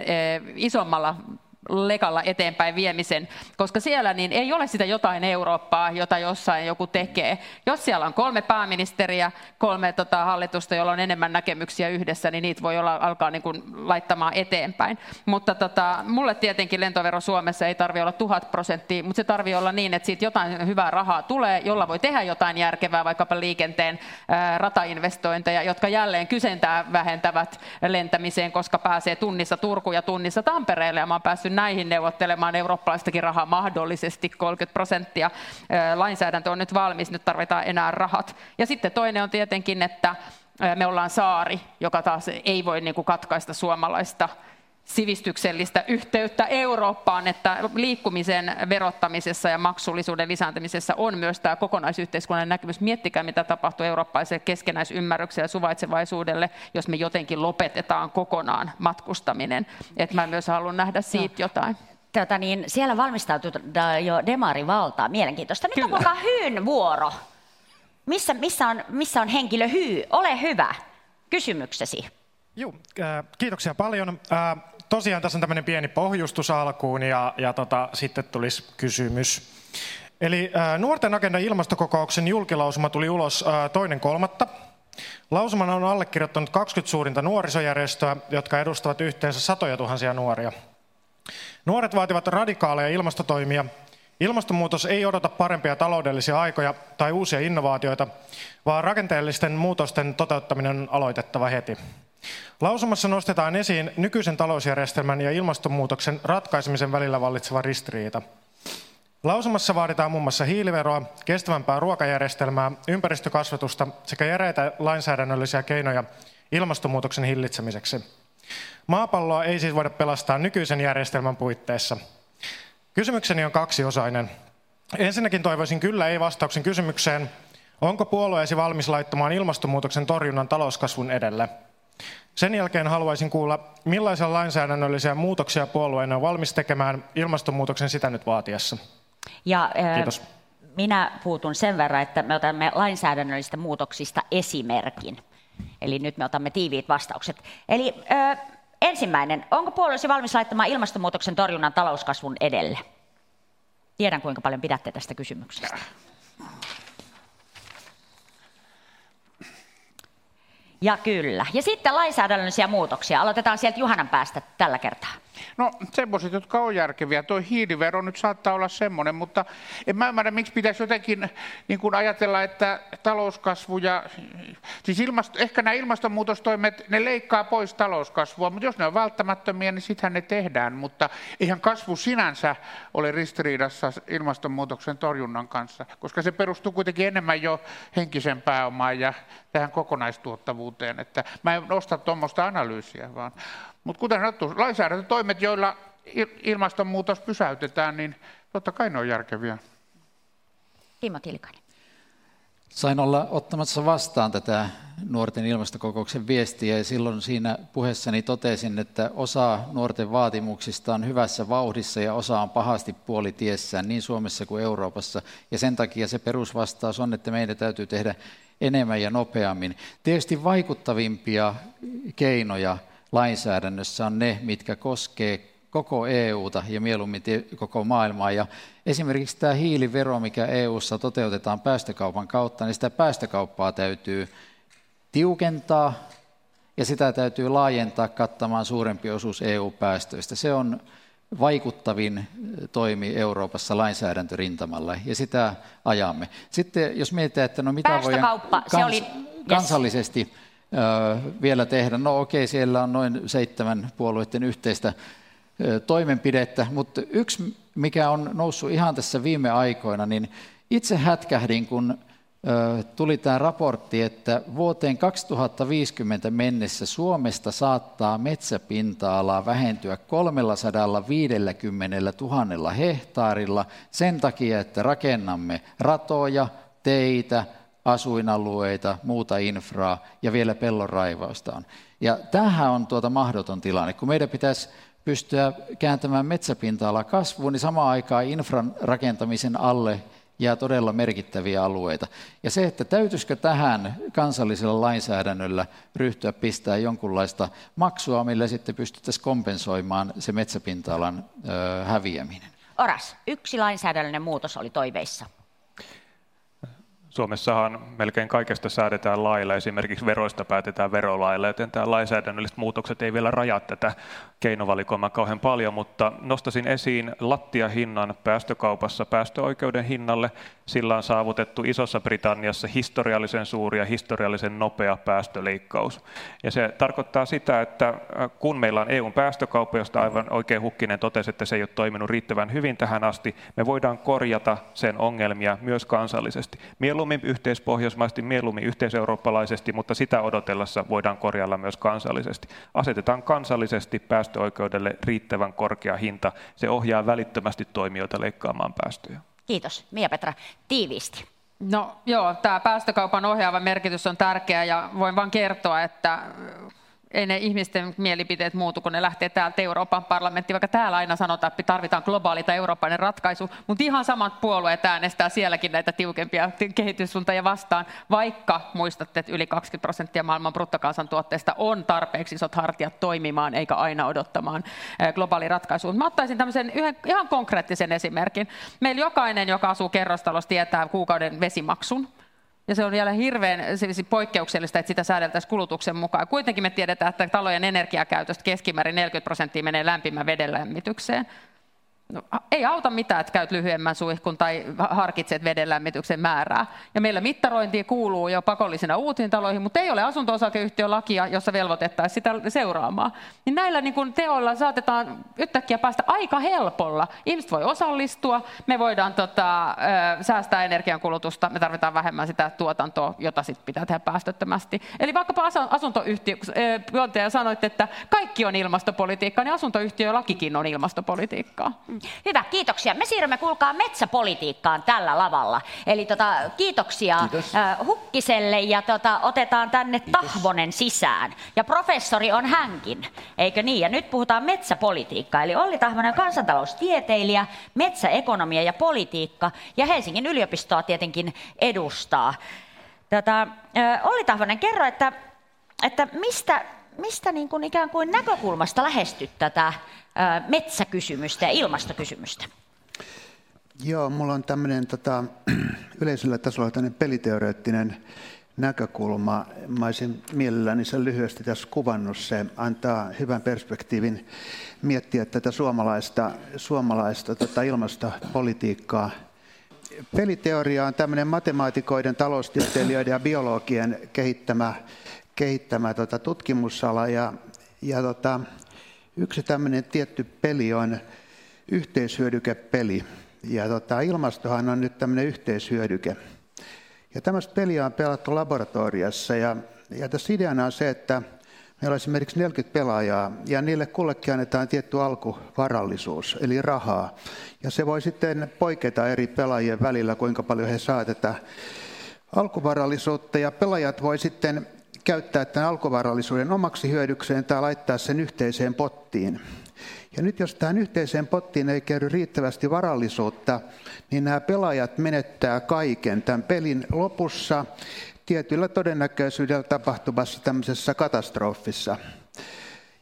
isommalla lekalla eteenpäin viemisen, koska siellä niin ei ole sitä jotain Eurooppaa, jota jossain joku tekee. Jos siellä on kolme pääministeriä, kolme tota, hallitusta, jolla on enemmän näkemyksiä yhdessä, niin niitä voi olla, alkaa niin kuin, laittamaan eteenpäin. Mutta tota, mulle tietenkin lentovero Suomessa ei tarvitse olla tuhat prosenttia, mutta se tarvii olla niin, että siitä jotain hyvää rahaa tulee, jolla voi tehdä jotain järkevää, vaikkapa liikenteen ää, ratainvestointeja, jotka jälleen kysyntää vähentävät lentämiseen, koska pääsee tunnissa Turku ja tunnissa Tampereelle, ja mä oon päässyt näihin neuvottelemaan eurooppalaistakin rahaa mahdollisesti 30 prosenttia. Lainsäädäntö on nyt valmis, nyt tarvitaan enää rahat. Ja sitten toinen on tietenkin, että me ollaan saari, joka taas ei voi niin kuin katkaista suomalaista sivistyksellistä yhteyttä Eurooppaan, että liikkumisen verottamisessa ja maksullisuuden lisääntymisessä on myös tämä kokonaisyhteiskunnan näkemys. Miettikää, mitä tapahtuu eurooppalaiselle keskenäisymmärrykselle ja suvaitsevaisuudelle, jos me jotenkin lopetetaan kokonaan matkustaminen. Et mä myös haluan nähdä siitä no. jotain. Tota niin, siellä valmistautuu jo demarivaltaa. Mielenkiintoista. Nyt Kyllä. on kuinka Hyyn vuoro. Missä, missä, on, missä on henkilö Hyy? Ole hyvä. Kysymyksesi. Joo, äh, kiitoksia paljon. Äh, tosiaan tässä on tämmöinen pieni pohjustus alkuun ja, ja tota, sitten tulisi kysymys. Eli äh, nuorten agenda ilmastokokouksen julkilausuma tuli ulos äh, toinen kolmatta. Lausuman on allekirjoittanut 20 suurinta nuorisojärjestöä, jotka edustavat yhteensä satoja tuhansia nuoria. Nuoret vaativat radikaaleja ilmastotoimia. Ilmastonmuutos ei odota parempia taloudellisia aikoja tai uusia innovaatioita, vaan rakenteellisten muutosten toteuttaminen on aloitettava heti. Lausumassa nostetaan esiin nykyisen talousjärjestelmän ja ilmastonmuutoksen ratkaisemisen välillä vallitseva ristiriita. Lausumassa vaaditaan muun muassa hiiliveroa, kestävämpää ruokajärjestelmää, ympäristökasvatusta sekä järeitä lainsäädännöllisiä keinoja ilmastonmuutoksen hillitsemiseksi. Maapalloa ei siis voida pelastaa nykyisen järjestelmän puitteissa. Kysymykseni on kaksiosainen. Ensinnäkin toivoisin kyllä ei-vastauksen kysymykseen, onko puolueesi valmis laittamaan ilmastonmuutoksen torjunnan talouskasvun edelle – sen jälkeen haluaisin kuulla, millaisia lainsäädännöllisiä muutoksia puolueena on valmis tekemään ilmastonmuutoksen sitä nyt vaatiessa. Ja, Kiitos. Minä puutun sen verran, että me otamme lainsäädännöllisistä muutoksista esimerkin. Eli nyt me otamme tiiviit vastaukset. Eli äh, ensimmäinen, onko puolueesi valmis laittamaan ilmastonmuutoksen torjunnan talouskasvun edelle? Tiedän, kuinka paljon pidätte tästä kysymyksestä. Ja kyllä. Ja sitten lainsäädännöllisiä muutoksia. Aloitetaan sieltä Juhanan päästä tällä kertaa. No semmoiset, jotka on järkeviä. Tuo hiilivero nyt saattaa olla semmoinen, mutta en mä ymmärrä, miksi pitäisi jotenkin niin kuin ajatella, että talouskasvu ja... Siis ilmasto, ehkä nämä ilmastonmuutostoimet, ne leikkaa pois talouskasvua, mutta jos ne on välttämättömiä, niin sittenhän ne tehdään. Mutta eihän kasvu sinänsä ole ristiriidassa ilmastonmuutoksen torjunnan kanssa, koska se perustuu kuitenkin enemmän jo henkisen pääomaan ja tähän kokonaistuottavuuteen. Että mä en nosta tuommoista analyysiä, vaan mutta kuten sanottu, lainsäädäntötoimet, joilla ilmastonmuutos pysäytetään, niin totta kai ne on järkeviä. Timo Tilikainen. Sain olla ottamassa vastaan tätä nuorten ilmastokokouksen viestiä ja silloin siinä puheessani totesin, että osa nuorten vaatimuksista on hyvässä vauhdissa ja osa on pahasti puolitiessään niin Suomessa kuin Euroopassa. Ja sen takia se perusvastaus on, että meidän täytyy tehdä enemmän ja nopeammin. Tietysti vaikuttavimpia keinoja lainsäädännössä on ne, mitkä koskee koko EUta ja mieluummin koko maailmaa. Ja esimerkiksi tämä hiilivero, mikä EUssa toteutetaan päästökaupan kautta, niin sitä päästökauppaa täytyy tiukentaa ja sitä täytyy laajentaa kattamaan suurempi osuus EU-päästöistä. Se on vaikuttavin toimi Euroopassa lainsäädäntörintamalla ja sitä ajamme. Sitten jos mietitään, että no mitä voidaan kans- oli, kansallisesti yes. Vielä tehdä, no okei, siellä on noin seitsemän puolueiden yhteistä toimenpidettä, mutta yksi, mikä on noussut ihan tässä viime aikoina, niin itse hätkähdin, kun tuli tämä raportti, että vuoteen 2050 mennessä Suomesta saattaa metsäpinta-alaa vähentyä 350 000 hehtaarilla sen takia, että rakennamme ratoja, teitä, asuinalueita, muuta infraa ja vielä pellon raivausta on. Ja tämähän on tuota mahdoton tilanne, kun meidän pitäisi pystyä kääntämään metsäpinta-ala kasvuun, niin samaan aikaan infran rakentamisen alle jää todella merkittäviä alueita. Ja se, että täytyisikö tähän kansallisella lainsäädännöllä ryhtyä pistää jonkunlaista maksua, millä sitten pystyttäisiin kompensoimaan se metsäpinta-alan ö, häviäminen. Oras, yksi lainsäädännöllinen muutos oli toiveissa. Suomessahan melkein kaikesta säädetään lailla, esimerkiksi veroista päätetään verolailla, joten tämä lainsäädännölliset muutokset ei vielä rajaa tätä keinovalikoimaa kauhean paljon, mutta nostasin esiin lattiahinnan päästökaupassa päästöoikeuden hinnalle. Sillä on saavutettu Isossa Britanniassa historiallisen suuri ja historiallisen nopea päästöleikkaus. Ja se tarkoittaa sitä, että äh, kun meillä on EUn päästökauppa, josta aivan oikein Hukkinen totesi, että se ei ole toiminut riittävän hyvin tähän asti, me voidaan korjata sen ongelmia myös kansallisesti. Mieluummin yhteispohjoismaisesti, mieluummin yhteiseurooppalaisesti, mutta sitä odotellessa voidaan korjalla myös kansallisesti. Asetetaan kansallisesti päästöoikeudelle riittävän korkea hinta. Se ohjaa välittömästi toimijoita leikkaamaan päästöjä. Kiitos. Mia-Petra, tiiviisti. No joo, tämä päästökaupan ohjaava merkitys on tärkeä ja voin vain kertoa, että ei ne ihmisten mielipiteet muutu, kun ne lähtee täältä Euroopan parlamenttiin, vaikka täällä aina sanotaan, että tarvitaan globaali tai eurooppalainen ratkaisu, mutta ihan samat puolueet äänestää sielläkin näitä tiukempia kehityssuuntia vastaan, vaikka muistatte, että yli 20 prosenttia maailman bruttokansantuotteesta on tarpeeksi isot hartiat toimimaan, eikä aina odottamaan globaali ratkaisu. Mä ottaisin tämmöisen yhden ihan konkreettisen esimerkin. Meillä jokainen, joka asuu kerrostalossa, tietää kuukauden vesimaksun. Ja se on vielä hirveän poikkeuksellista, että sitä säädeltäisiin kulutuksen mukaan. Kuitenkin me tiedetään, että talojen energiakäytöstä keskimäärin 40 prosenttia menee lämpimän veden lämmitykseen. No, ei auta mitään, että käyt lyhyemmän suihkun tai harkitset vedenlämmityksen määrää. Ja meillä mittarointi kuuluu jo pakollisena uusiin taloihin, mutta ei ole asunto-osakeyhtiölakia, jossa velvoitettaisiin sitä seuraamaan. Niin näillä niin kun teoilla saatetaan yhtäkkiä päästä aika helpolla. Ihmiset voi osallistua, me voidaan tota, säästää energiankulutusta, me tarvitaan vähemmän sitä tuotantoa, jota sitten pitää tehdä päästöttömästi. Eli vaikkapa asuntoyhtiö, sanoitte, että kaikki on ilmastopolitiikkaa, niin asuntoyhtiölakikin on ilmastopolitiikkaa. Hyvä, kiitoksia. Me siirrymme, kuulkaa, metsäpolitiikkaan tällä lavalla. Eli tota, kiitoksia Kiitos. Hukkiselle ja tota, otetaan tänne Kiitos. Tahvonen sisään. Ja professori on hänkin, eikö niin? Ja nyt puhutaan metsäpolitiikkaa. Eli Olli Tahvonen kansantaloustieteilijä, metsäekonomia ja politiikka ja Helsingin yliopistoa tietenkin edustaa. Tota, Olli Tahvonen, kerro, että, että mistä, mistä niin kuin ikään kuin näkökulmasta lähestyt tätä metsäkysymystä ja ilmastokysymystä? Joo, mulla on tämmöinen tota, yleisellä tasolla tämmöinen peliteoreettinen näkökulma. Mä olisin mielelläni sen lyhyesti tässä kuvannut. Se antaa hyvän perspektiivin miettiä tätä suomalaista, suomalaista tota ilmastopolitiikkaa. Peliteoria on tämmöinen matemaatikoiden, taloustieteilijöiden ja biologien kehittämä, kehittämä tota, tutkimusala. Ja, ja tota, Yksi tämmöinen tietty peli on yhteishyödykepeli. Ja tota, ilmastohan on nyt tämmöinen yhteishyödyke. Ja tämmöistä peliä on pelattu laboratoriossa. Ja, ja tässä ideana on se, että meillä on esimerkiksi 40 pelaajaa ja niille kullekin annetaan tietty alkuvarallisuus, eli rahaa. Ja se voi sitten poiketa eri pelaajien välillä, kuinka paljon he saavat tätä alkuvarallisuutta. Ja pelaajat voi sitten käyttää tämän alkuvarallisuuden omaksi hyödykseen tai laittaa sen yhteiseen pottiin. Ja nyt jos tähän yhteiseen pottiin ei käydy riittävästi varallisuutta, niin nämä pelaajat menettää kaiken tämän pelin lopussa tietyllä todennäköisyydellä tapahtuvassa tämmöisessä katastrofissa.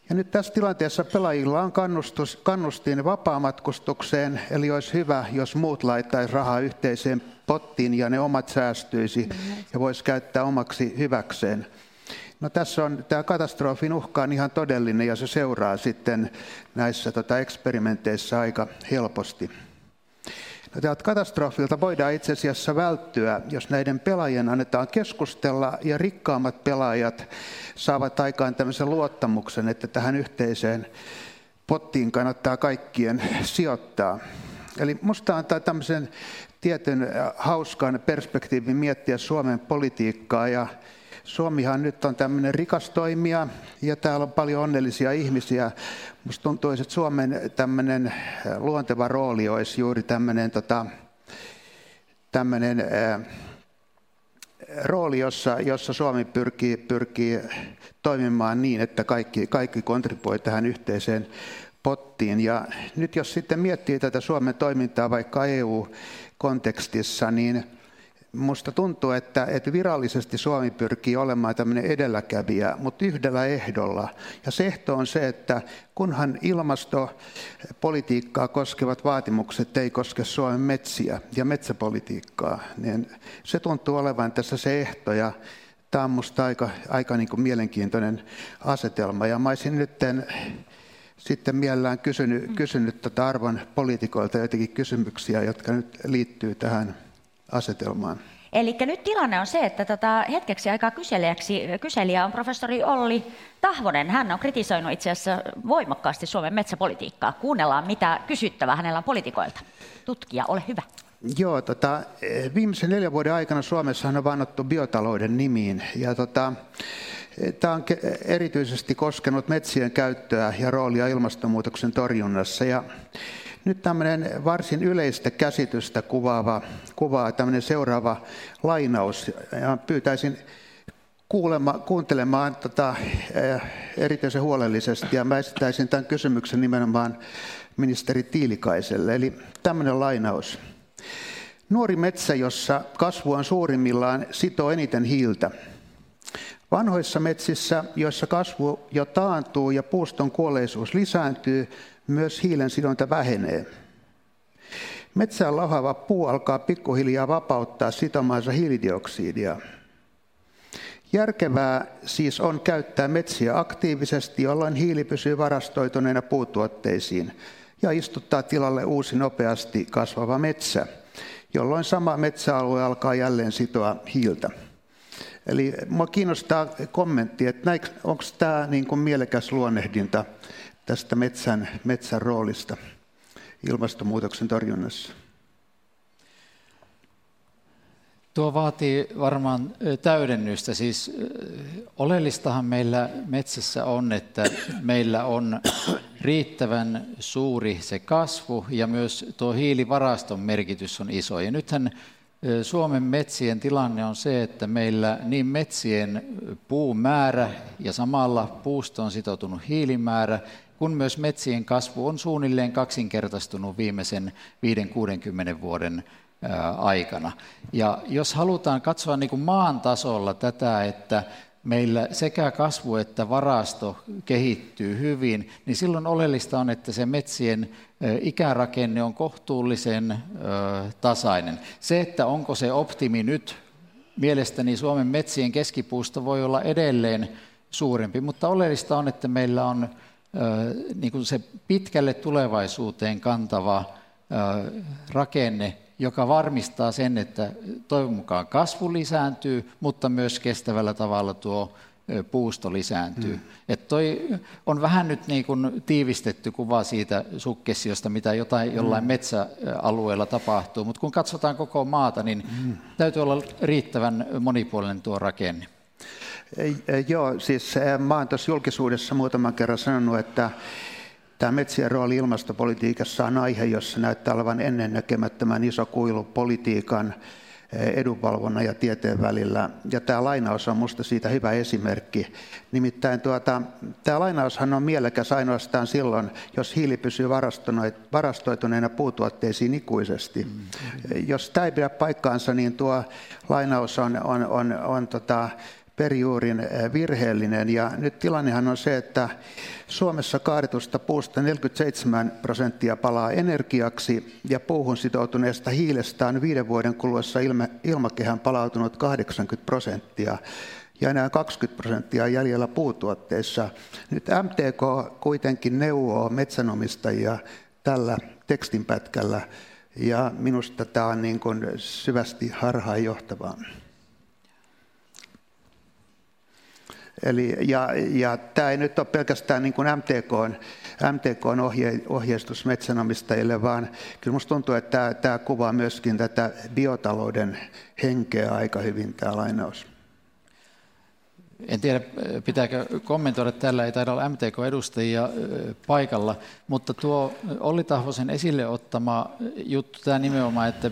Ja nyt tässä tilanteessa pelaajilla on kannustus, kannustin vapaamatkustukseen, eli olisi hyvä, jos muut laittaisi rahaa yhteiseen pottiin ja ne omat säästyisi ja voisi käyttää omaksi hyväkseen. No tässä on tämä katastrofin uhka on ihan todellinen ja se seuraa sitten näissä tota, eksperimenteissä aika helposti. No, tältä katastrofilta voidaan itse asiassa välttyä, jos näiden pelaajien annetaan keskustella ja rikkaammat pelaajat saavat aikaan tämmöisen luottamuksen, että tähän yhteiseen pottiin kannattaa kaikkien sijoittaa. Eli minusta antaa tämmöisen tietyn hauskan perspektiivin miettiä Suomen politiikkaa ja Suomihan nyt on tämmöinen rikas toimija ja täällä on paljon onnellisia ihmisiä. Musta tuntuu, että Suomen tämmöinen luonteva rooli olisi juuri tämmöinen, tota, tämmöinen äh, rooli, jossa, jossa Suomi pyrkii, pyrkii toimimaan niin, että kaikki, kaikki kontribuoi tähän yhteiseen pottiin. Ja nyt jos sitten miettii tätä Suomen toimintaa vaikka EU-kontekstissa, niin Musta tuntuu, että, että virallisesti Suomi pyrkii olemaan tämmöinen edelläkävijä, mutta yhdellä ehdolla. Ja se ehto on se, että kunhan ilmastopolitiikkaa koskevat vaatimukset ei koske Suomen metsiä ja metsäpolitiikkaa, niin se tuntuu olevan tässä se ehto. Ja tämä on minusta aika, aika niin kuin mielenkiintoinen asetelma. Ja mä olisin nyt sitten mielellään kysynyt, kysynyt tätä arvon poliitikoilta joitakin kysymyksiä, jotka nyt liittyy tähän asetelmaan. Eli nyt tilanne on se, että tota, hetkeksi aikaa kyselijäksi, kyselijä on professori Olli Tahvonen. Hän on kritisoinut itse asiassa voimakkaasti Suomen metsäpolitiikkaa. Kuunnellaan, mitä kysyttävää hänellä on poliitikoilta. Tutkija, ole hyvä. Joo, tota, viimeisen neljän vuoden aikana Suomessa on vannottu biotalouden nimiin. Ja tota, Tämä on erityisesti koskenut metsien käyttöä ja roolia ilmastonmuutoksen torjunnassa. Ja nyt tämmöinen varsin yleistä käsitystä kuvaava, kuvaa tämmöinen seuraava lainaus. Ja pyytäisin kuulema, kuuntelemaan tota, eh, erityisen huolellisesti ja mä esittäisin tämän kysymyksen nimenomaan ministeri Tiilikaiselle. Eli tämmöinen lainaus. Nuori metsä, jossa kasvu on suurimmillaan, sitoo eniten hiiltä. Vanhoissa metsissä, joissa kasvu jo taantuu ja puuston kuolleisuus lisääntyy, myös hiilen sidonta vähenee. Metsään lahava puu alkaa pikkuhiljaa vapauttaa sitomaansa hiilidioksidia. Järkevää siis on käyttää metsiä aktiivisesti, jolloin hiili pysyy varastoituneena puutuotteisiin ja istuttaa tilalle uusi nopeasti kasvava metsä, jolloin sama metsäalue alkaa jälleen sitoa hiiltä. Eli minua kiinnostaa kommentti, että onko tämä niin kuin mielekäs luonnehdinta tästä metsän, metsän roolista ilmastonmuutoksen torjunnassa? Tuo vaatii varmaan täydennystä. Siis oleellistahan meillä metsässä on, että meillä on riittävän suuri se kasvu ja myös tuo hiilivaraston merkitys on iso. Ja nythän Suomen metsien tilanne on se, että meillä niin metsien puumäärä ja samalla puustoon sitoutunut hiilimäärä kun myös metsien kasvu on suunnilleen kaksinkertaistunut viimeisen 5-60 vuoden aikana. Ja jos halutaan katsoa niin kuin maan tasolla tätä, että meillä sekä kasvu että varasto kehittyy hyvin, niin silloin oleellista on, että se metsien ikärakenne on kohtuullisen tasainen. Se, että onko se optimi nyt, mielestäni Suomen metsien keskipuusto voi olla edelleen suurempi, mutta oleellista on, että meillä on niin kuin se pitkälle tulevaisuuteen kantava rakenne, joka varmistaa sen, että toivon mukaan kasvu lisääntyy, mutta myös kestävällä tavalla tuo puusto lisääntyy. Mm. Et toi on vähän nyt niin kuin tiivistetty kuva siitä sukkessiosta, mitä jotain, jollain mm. metsäalueella tapahtuu, mutta kun katsotaan koko maata, niin mm. täytyy olla riittävän monipuolinen tuo rakenne. Joo, siis mä oon tuossa julkisuudessa muutaman kerran sanonut, että tämä metsien rooli ilmastopolitiikassa on aihe, jossa näyttää olevan ennennäkemättömän iso kuilu politiikan, edunvalvonnan ja tieteen välillä. Ja tämä lainaus on minusta siitä hyvä esimerkki. Nimittäin tuota, tämä lainaushan on mielekäs ainoastaan silloin, jos hiili pysyy varastoituneena puutuotteisiin ikuisesti. Mm. Jos tämä ei pidä paikkaansa, niin tuo lainaus on, on, on, on tota, perijuurin virheellinen. Ja nyt tilannehan on se, että Suomessa kaadetusta puusta 47 prosenttia palaa energiaksi ja puuhun sitoutuneesta hiilestä on viiden vuoden kuluessa ilma, ilmakehän palautunut 80 prosenttia ja enää 20 prosenttia jäljellä puutuotteissa. Nyt MTK kuitenkin neuvoo metsänomistajia tällä tekstinpätkällä ja minusta tämä on niin kuin syvästi harhaanjohtavaa. Eli, ja, ja tämä ei nyt ole pelkästään niin kuin MTK, MTK ohje, ohjeistus metsänomistajille, vaan kyllä minusta tuntuu, että tämä, tämä kuvaa myöskin tätä biotalouden henkeä aika hyvin tämä lainaus. En tiedä, pitääkö kommentoida, tällä ei taida olla MTK-edustajia paikalla, mutta tuo Olli Tahvosen esille ottama juttu, tämä nimenomaan, että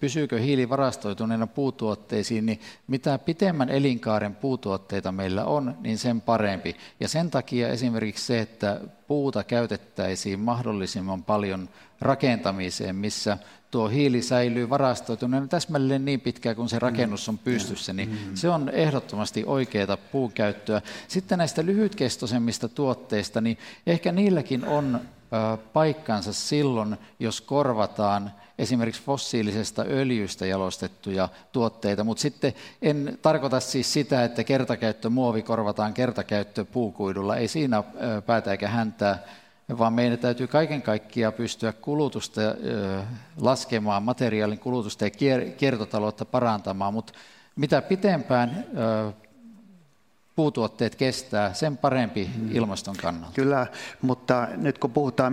pysyykö hiili varastoituneena puutuotteisiin, niin mitä pitemmän elinkaaren puutuotteita meillä on, niin sen parempi. Ja sen takia esimerkiksi se, että puuta käytettäisiin mahdollisimman paljon rakentamiseen, missä tuo hiili säilyy varastoituneena täsmälleen niin pitkään, kun se mm. rakennus on pystyssä, niin mm. se on ehdottomasti oikeaa puukäyttöä. Sitten näistä lyhytkestoisemmista tuotteista, niin ehkä niilläkin on paikkansa silloin, jos korvataan esimerkiksi fossiilisesta öljystä jalostettuja tuotteita, mutta sitten en tarkoita siis sitä, että kertakäyttömuovi korvataan kertakäyttöpuukuidulla, ei siinä päätä eikä häntää vaan meidän täytyy kaiken kaikkiaan pystyä kulutusta laskemaan, materiaalin kulutusta ja kiertotaloutta parantamaan, mutta mitä pitempään puutuotteet kestää, sen parempi mm. ilmaston kannalta. Kyllä, mutta nyt kun puhutaan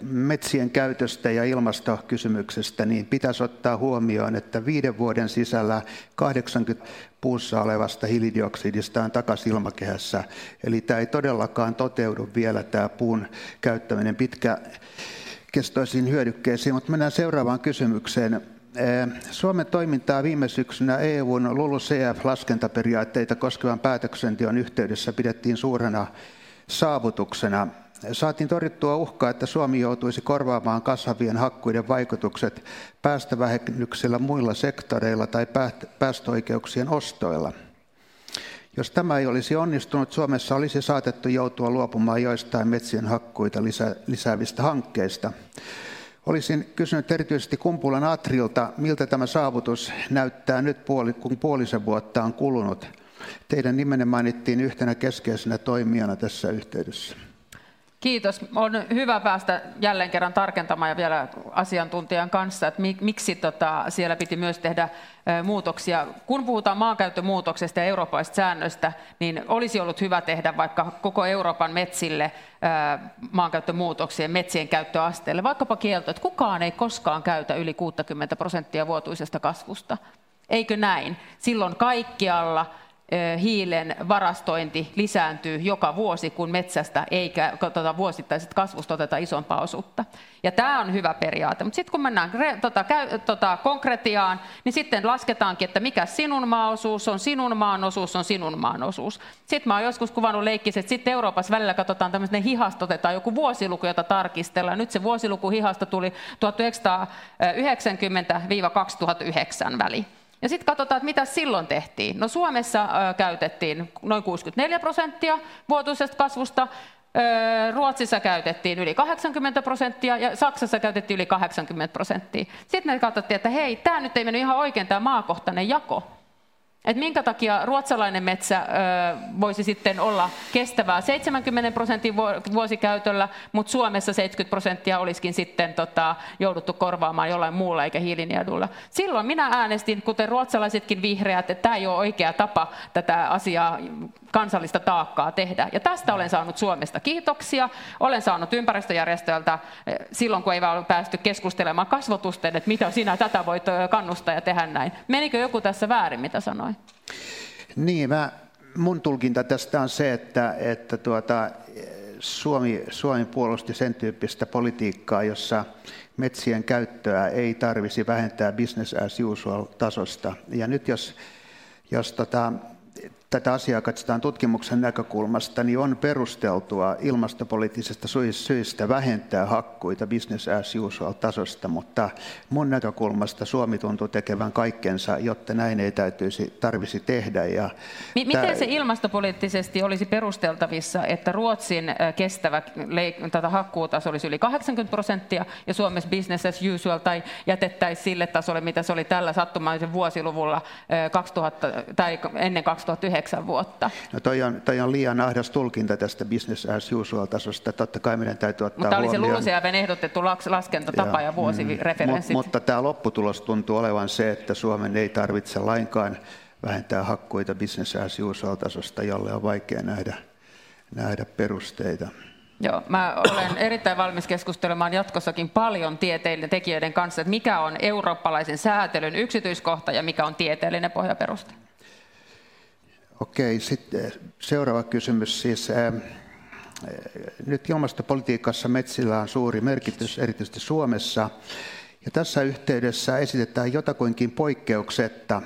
metsien käytöstä ja ilmastokysymyksestä, niin pitäisi ottaa huomioon, että viiden vuoden sisällä 80 puussa olevasta hiilidioksidista on takaisin ilmakehässä. Eli tämä ei todellakaan toteudu vielä tämä puun käyttäminen pitkäkestoisiin hyödykkeisiin, mutta mennään seuraavaan kysymykseen. Suomen toimintaa viime syksynä EUn LULUCF-laskentaperiaatteita koskevan päätöksenteon yhteydessä pidettiin suurena saavutuksena. Saatiin torjuttua uhkaa, että Suomi joutuisi korvaamaan kasvavien hakkuiden vaikutukset päästövähennyksillä muilla sektoreilla tai päästöoikeuksien ostoilla. Jos tämä ei olisi onnistunut, Suomessa olisi saatettu joutua luopumaan joistain metsien hakkuita lisäävistä hankkeista. Olisin kysynyt erityisesti Kumpulan Atrilta, miltä tämä saavutus näyttää nyt, kun puolisen vuotta on kulunut. Teidän nimenne mainittiin yhtenä keskeisenä toimijana tässä yhteydessä. Kiitos. On hyvä päästä jälleen kerran tarkentamaan ja vielä asiantuntijan kanssa, että miksi tota, siellä piti myös tehdä muutoksia. Kun puhutaan maankäyttömuutoksesta ja eurooppalaisista säännöistä, niin olisi ollut hyvä tehdä vaikka koko Euroopan metsille maankäyttömuutoksien metsien käyttöasteelle, vaikkapa kielto, että kukaan ei koskaan käytä yli 60 prosenttia vuotuisesta kasvusta. Eikö näin? Silloin kaikkialla hiilen varastointi lisääntyy joka vuosi, kun metsästä eikä tuota, vuosittaiset kasvusta oteta isompaa osuutta. Ja tämä on hyvä periaate. Mutta sitten kun mennään tota, käy, tota, konkretiaan, niin sitten lasketaankin, että mikä sinun maaosuus on, sinun maan osuus on sinun maan osuus. Sitten mä oon joskus kuvannut leikkisesti, että sitten Euroopassa välillä katsotaan tämmöinen hihasta, otetaan joku vuosiluku, jota tarkistellaan. Nyt se vuosiluku hihasta tuli 1990-2009 väliin. Ja sitten katsotaan, että mitä silloin tehtiin. No Suomessa käytettiin noin 64 prosenttia vuotuisesta kasvusta, Ruotsissa käytettiin yli 80 prosenttia ja Saksassa käytettiin yli 80 prosenttia. Sitten me katsottiin, että hei, tämä nyt ei mennyt ihan oikein tämä maakohtainen jako. Että minkä takia ruotsalainen metsä ö, voisi sitten olla kestävää 70 prosentin vuosikäytöllä, mutta Suomessa 70 prosenttia olisikin sitten tota, jouduttu korvaamaan jollain muulla eikä hiilinielulla. Silloin minä äänestin, kuten ruotsalaisetkin vihreät, että tämä ei ole oikea tapa tätä asiaa kansallista taakkaa tehdä. Ja tästä olen saanut Suomesta kiitoksia. Olen saanut ympäristöjärjestöiltä silloin, kun ei vaan päästy keskustelemaan kasvotusten, että mitä sinä tätä voit kannustaa ja tehdä näin. Menikö joku tässä väärin, mitä sanoin? Niin, mä, mun tulkinta tästä on se, että, että tuota, Suomi, Suomi puolusti sen tyyppistä politiikkaa, jossa metsien käyttöä ei tarvisi vähentää business as usual tasosta. Ja nyt jos, jos tota, tätä asiaa katsotaan tutkimuksen näkökulmasta, niin on perusteltua ilmastopoliittisesta syistä vähentää hakkuita business as usual tasosta, mutta mun näkökulmasta Suomi tuntuu tekevän kaikkensa, jotta näin ei täytyisi, tarvisi tehdä. Ja Miten tämä... se ilmastopoliittisesti olisi perusteltavissa, että Ruotsin kestävä tätä hakkuutaso olisi yli 80 prosenttia ja Suomessa business as usual tai jätettäisiin sille tasolle, mitä se oli tällä sattumaisen vuosiluvulla 2000, tai ennen 2009 kahdeksan vuotta. No toi on, toi on liian ahdas tulkinta tästä business as usual tasosta. Totta kai meidän täytyy ottaa Mutta oli se LULUCFn ehdotettu laskentatapa ja, ja vuosireferenssit. Mm, mutta tämä lopputulos tuntuu olevan se, että Suomen ei tarvitse lainkaan vähentää hakkuita business as usual tasosta, jolle on vaikea nähdä, nähdä perusteita. Joo, mä olen erittäin valmis keskustelemaan jatkossakin paljon tieteiden tekijöiden kanssa, että mikä on eurooppalaisen säätelyn yksityiskohta ja mikä on tieteellinen pohjaperuste. Okei, sitten seuraava kysymys siis. Ää, nyt ilmastopolitiikassa metsillä on suuri merkitys, erityisesti Suomessa. Ja tässä yhteydessä esitetään jotakuinkin poikkeuksetta,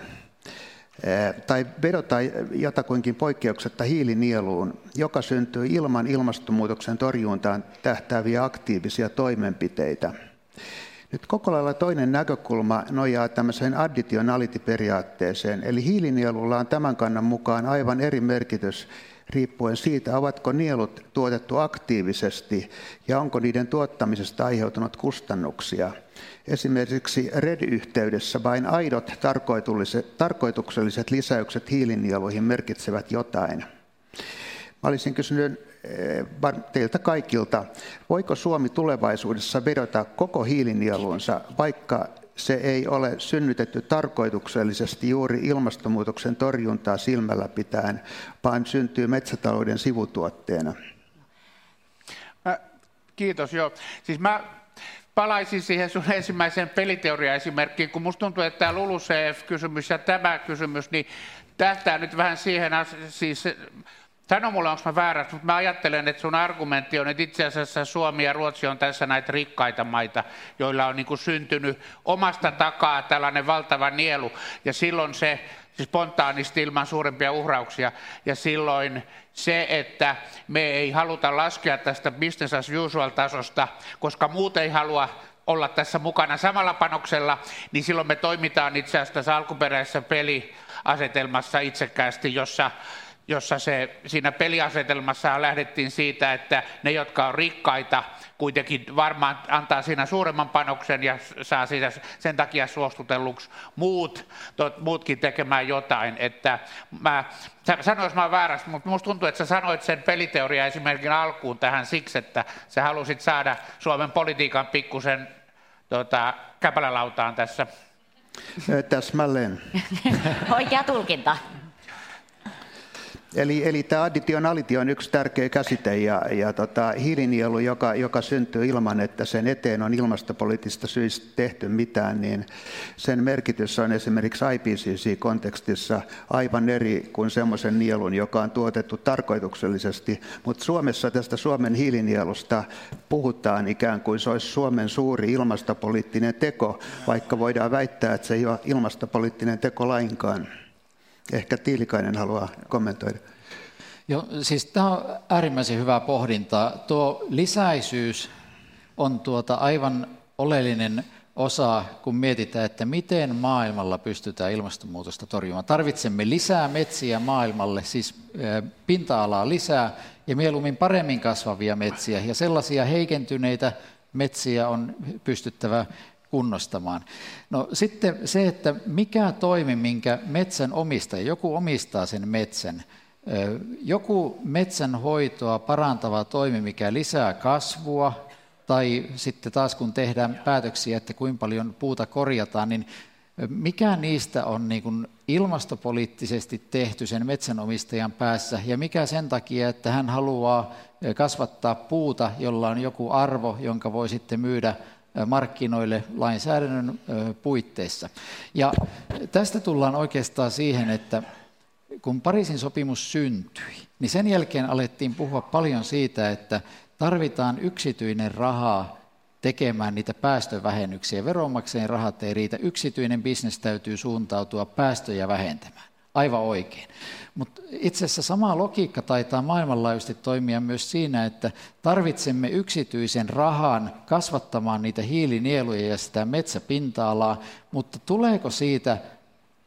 tai vedotaan jotakuinkin poikkeuksetta hiilinieluun, joka syntyy ilman ilmastonmuutoksen torjuntaan tähtääviä aktiivisia toimenpiteitä. Nyt koko lailla toinen näkökulma nojaa tämmöiseen additionality-periaatteeseen, eli hiilinielulla on tämän kannan mukaan aivan eri merkitys riippuen siitä, ovatko nielut tuotettu aktiivisesti ja onko niiden tuottamisesta aiheutunut kustannuksia. Esimerkiksi RED-yhteydessä vain aidot tarkoitukselliset lisäykset hiilinieluihin merkitsevät jotain. Mä olisin kysynyt teiltä kaikilta, voiko Suomi tulevaisuudessa vedota koko hiilinielunsa, vaikka se ei ole synnytetty tarkoituksellisesti juuri ilmastonmuutoksen torjuntaa silmällä pitäen, vaan syntyy metsätalouden sivutuotteena? Kiitos, joo. Siis mä palaisin siihen sun ensimmäiseen peliteoria-esimerkkiin, kun musta tuntuu, että tämä LULUCF-kysymys ja tämä kysymys, niin tähtää nyt vähän siihen, siis Sano mulle, onko mä väärässä, mutta mä ajattelen, että sun argumentti on, että itse asiassa Suomi ja Ruotsi on tässä näitä rikkaita maita, joilla on niin kuin syntynyt omasta takaa tällainen valtava nielu, ja silloin se siis spontaanisti ilman suurempia uhrauksia, ja silloin se, että me ei haluta laskea tästä business as usual tasosta, koska muut ei halua olla tässä mukana samalla panoksella, niin silloin me toimitaan itse asiassa tässä alkuperäisessä peliasetelmassa itsekkäästi, jossa jossa se, siinä peliasetelmassa lähdettiin siitä, että ne, jotka on rikkaita, kuitenkin varmaan antaa siinä suuremman panoksen ja saa siitä sen takia suostutelluksi muut, tot, muutkin tekemään jotain. Että mä, sanois mä väärässä, mutta minusta tuntuu, että sä sanoit sen peliteoria esimerkin alkuun tähän siksi, että sä halusit saada Suomen politiikan pikkusen tota, käpälälautaan tässä. Täsmälleen. Oikea tulkinta. Eli, eli tämä additionality on yksi tärkeä käsite ja, ja tota, hiilinielu, joka, joka syntyy ilman, että sen eteen on ilmastopoliittista syistä tehty mitään, niin sen merkitys on esimerkiksi IPCC-kontekstissa aivan eri kuin semmoisen nielun, joka on tuotettu tarkoituksellisesti. Mutta Suomessa tästä Suomen hiilinielusta puhutaan ikään kuin se olisi Suomen suuri ilmastopoliittinen teko, vaikka voidaan väittää, että se ei ole ilmastopoliittinen teko lainkaan. Ehkä Tiilikainen haluaa kommentoida. Joo, siis tämä on äärimmäisen hyvää pohdintaa. Tuo lisäisyys on tuota aivan oleellinen osa, kun mietitään, että miten maailmalla pystytään ilmastonmuutosta torjumaan. Tarvitsemme lisää metsiä maailmalle, siis pinta-alaa lisää ja mieluummin paremmin kasvavia metsiä. Ja sellaisia heikentyneitä metsiä on pystyttävä kunnostamaan. No sitten se, että mikä toimi, minkä metsän omistaja, joku omistaa sen metsän, joku metsän hoitoa parantava toimi, mikä lisää kasvua, tai sitten taas kun tehdään päätöksiä, että kuinka paljon puuta korjataan, niin mikä niistä on niin kuin ilmastopoliittisesti tehty sen metsänomistajan päässä ja mikä sen takia, että hän haluaa kasvattaa puuta, jolla on joku arvo, jonka voi sitten myydä markkinoille lainsäädännön puitteissa. Ja tästä tullaan oikeastaan siihen, että kun Pariisin sopimus syntyi, niin sen jälkeen alettiin puhua paljon siitä, että tarvitaan yksityinen raha tekemään niitä päästövähennyksiä. Veronmaksajien rahat ei riitä. Yksityinen bisnes täytyy suuntautua päästöjä vähentämään. Aivan oikein. Mutta itse asiassa sama logiikka taitaa maailmanlaajuisesti toimia myös siinä, että tarvitsemme yksityisen rahan kasvattamaan niitä hiilinieluja ja sitä metsäpinta-alaa, mutta tuleeko siitä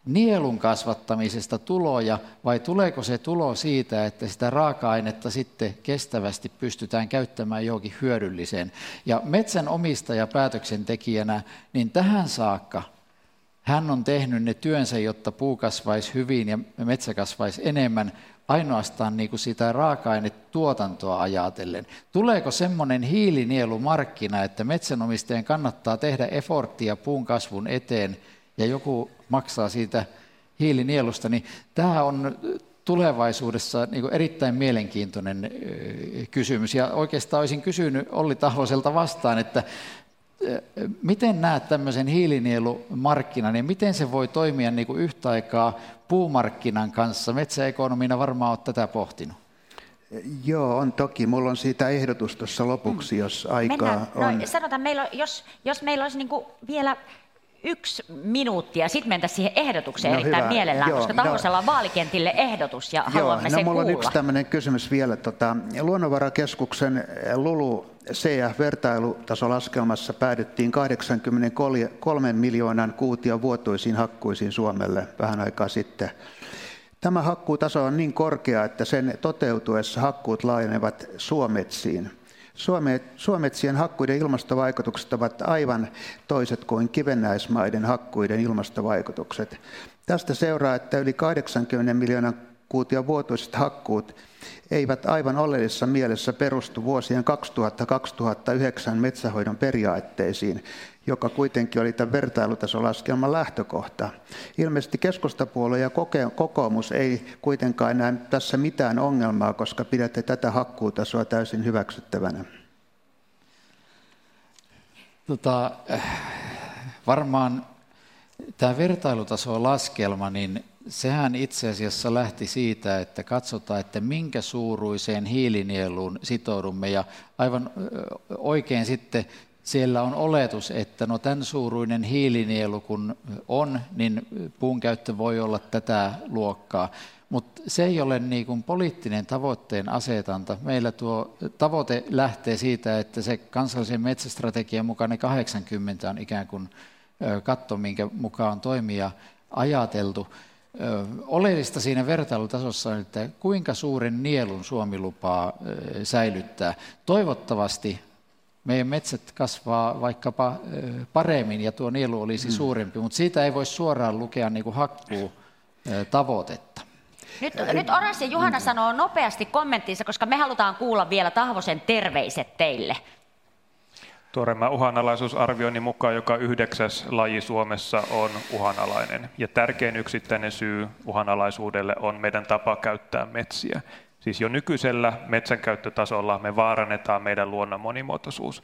nielun kasvattamisesta tuloja vai tuleeko se tulo siitä, että sitä raaka-ainetta sitten kestävästi pystytään käyttämään johonkin hyödylliseen. Ja metsän omistaja päätöksentekijänä, niin tähän saakka hän on tehnyt ne työnsä, jotta puu kasvaisi hyvin ja metsä kasvaisi enemmän, ainoastaan niin kuin sitä raaka-ainetuotantoa ajatellen. Tuleeko semmoinen hiilinielumarkkina, että metsänomistajan kannattaa tehdä efforttia puun kasvun eteen ja joku maksaa siitä hiilinielusta, niin tämä on tulevaisuudessa niin erittäin mielenkiintoinen kysymys. Ja oikeastaan olisin kysynyt Olli Tahvoselta vastaan, että miten näet tämmöisen hiilinielumarkkinan ja miten se voi toimia niin kuin yhtä aikaa puumarkkinan kanssa? Metsäekonomina varmaan olet tätä pohtinut. Joo, on toki. Mulla on siitä ehdotus tuossa lopuksi, jos aikaa Mennään. on. No, sanotaan, meillä, jos, jos meillä olisi niin vielä yksi minuutti ja sitten mentäisiin siihen ehdotukseen no, erittäin hyvä. mielellään, Joo, koska Tahvosella no, on vaalikentille ehdotus ja Joo, haluamme no, sen mulla kuulla. on yksi tämmöinen kysymys vielä. Tota, Luonnonvarakeskuksen Lulu CF-vertailutasolaskelmassa päädyttiin 83 miljoonan kuution vuotuisiin hakkuisiin Suomelle vähän aikaa sitten. Tämä hakkuutaso on niin korkea, että sen toteutuessa hakkuut laajenevat suometsiin. Suometsien hakkuiden ilmastovaikutukset ovat aivan toiset kuin kivennäismaiden hakkuiden ilmastovaikutukset. Tästä seuraa, että yli 80 miljoonan kuution vuotuiset hakkuut eivät aivan oleellisessa mielessä perustu vuosien 2000-2009 metsähoidon periaatteisiin, joka kuitenkin oli tämän vertailutasolaskelman lähtökohta. Ilmeisesti keskustapuolue ja kokoomus ei kuitenkaan näe tässä mitään ongelmaa, koska pidätte tätä hakkuutasoa täysin hyväksyttävänä. Tota, varmaan tämä vertailutasolaskelma, niin sehän itse asiassa lähti siitä, että katsotaan, että minkä suuruiseen hiilinieluun sitoudumme ja aivan oikein sitten siellä on oletus, että no tämän suuruinen hiilinielu kun on, niin puun käyttö voi olla tätä luokkaa. Mutta se ei ole niin kuin poliittinen tavoitteen asetanta. Meillä tuo tavoite lähtee siitä, että se kansallisen metsästrategian mukainen 80 on ikään kuin katto, minkä mukaan toimia ajateltu. Oleellista siinä vertailutasossa on, että kuinka suuren nielun Suomi lupaa säilyttää. Toivottavasti meidän metsät kasvaa vaikkapa paremmin ja tuo nielu olisi mm. suurempi, mutta siitä ei voi suoraan lukea niin kuin hakkuu tavoitetta. Nyt, nyt Oras ja Juhana mm. sanoo nopeasti kommenttinsa, koska me halutaan kuulla vielä Tahvosen terveiset teille. Tuoreimman uhanalaisuusarvioinnin mukaan joka yhdeksäs laji Suomessa on uhanalainen. Ja tärkein yksittäinen syy uhanalaisuudelle on meidän tapa käyttää metsiä. Siis jo nykyisellä metsänkäyttötasolla me vaarannetaan meidän luonnon monimuotoisuus.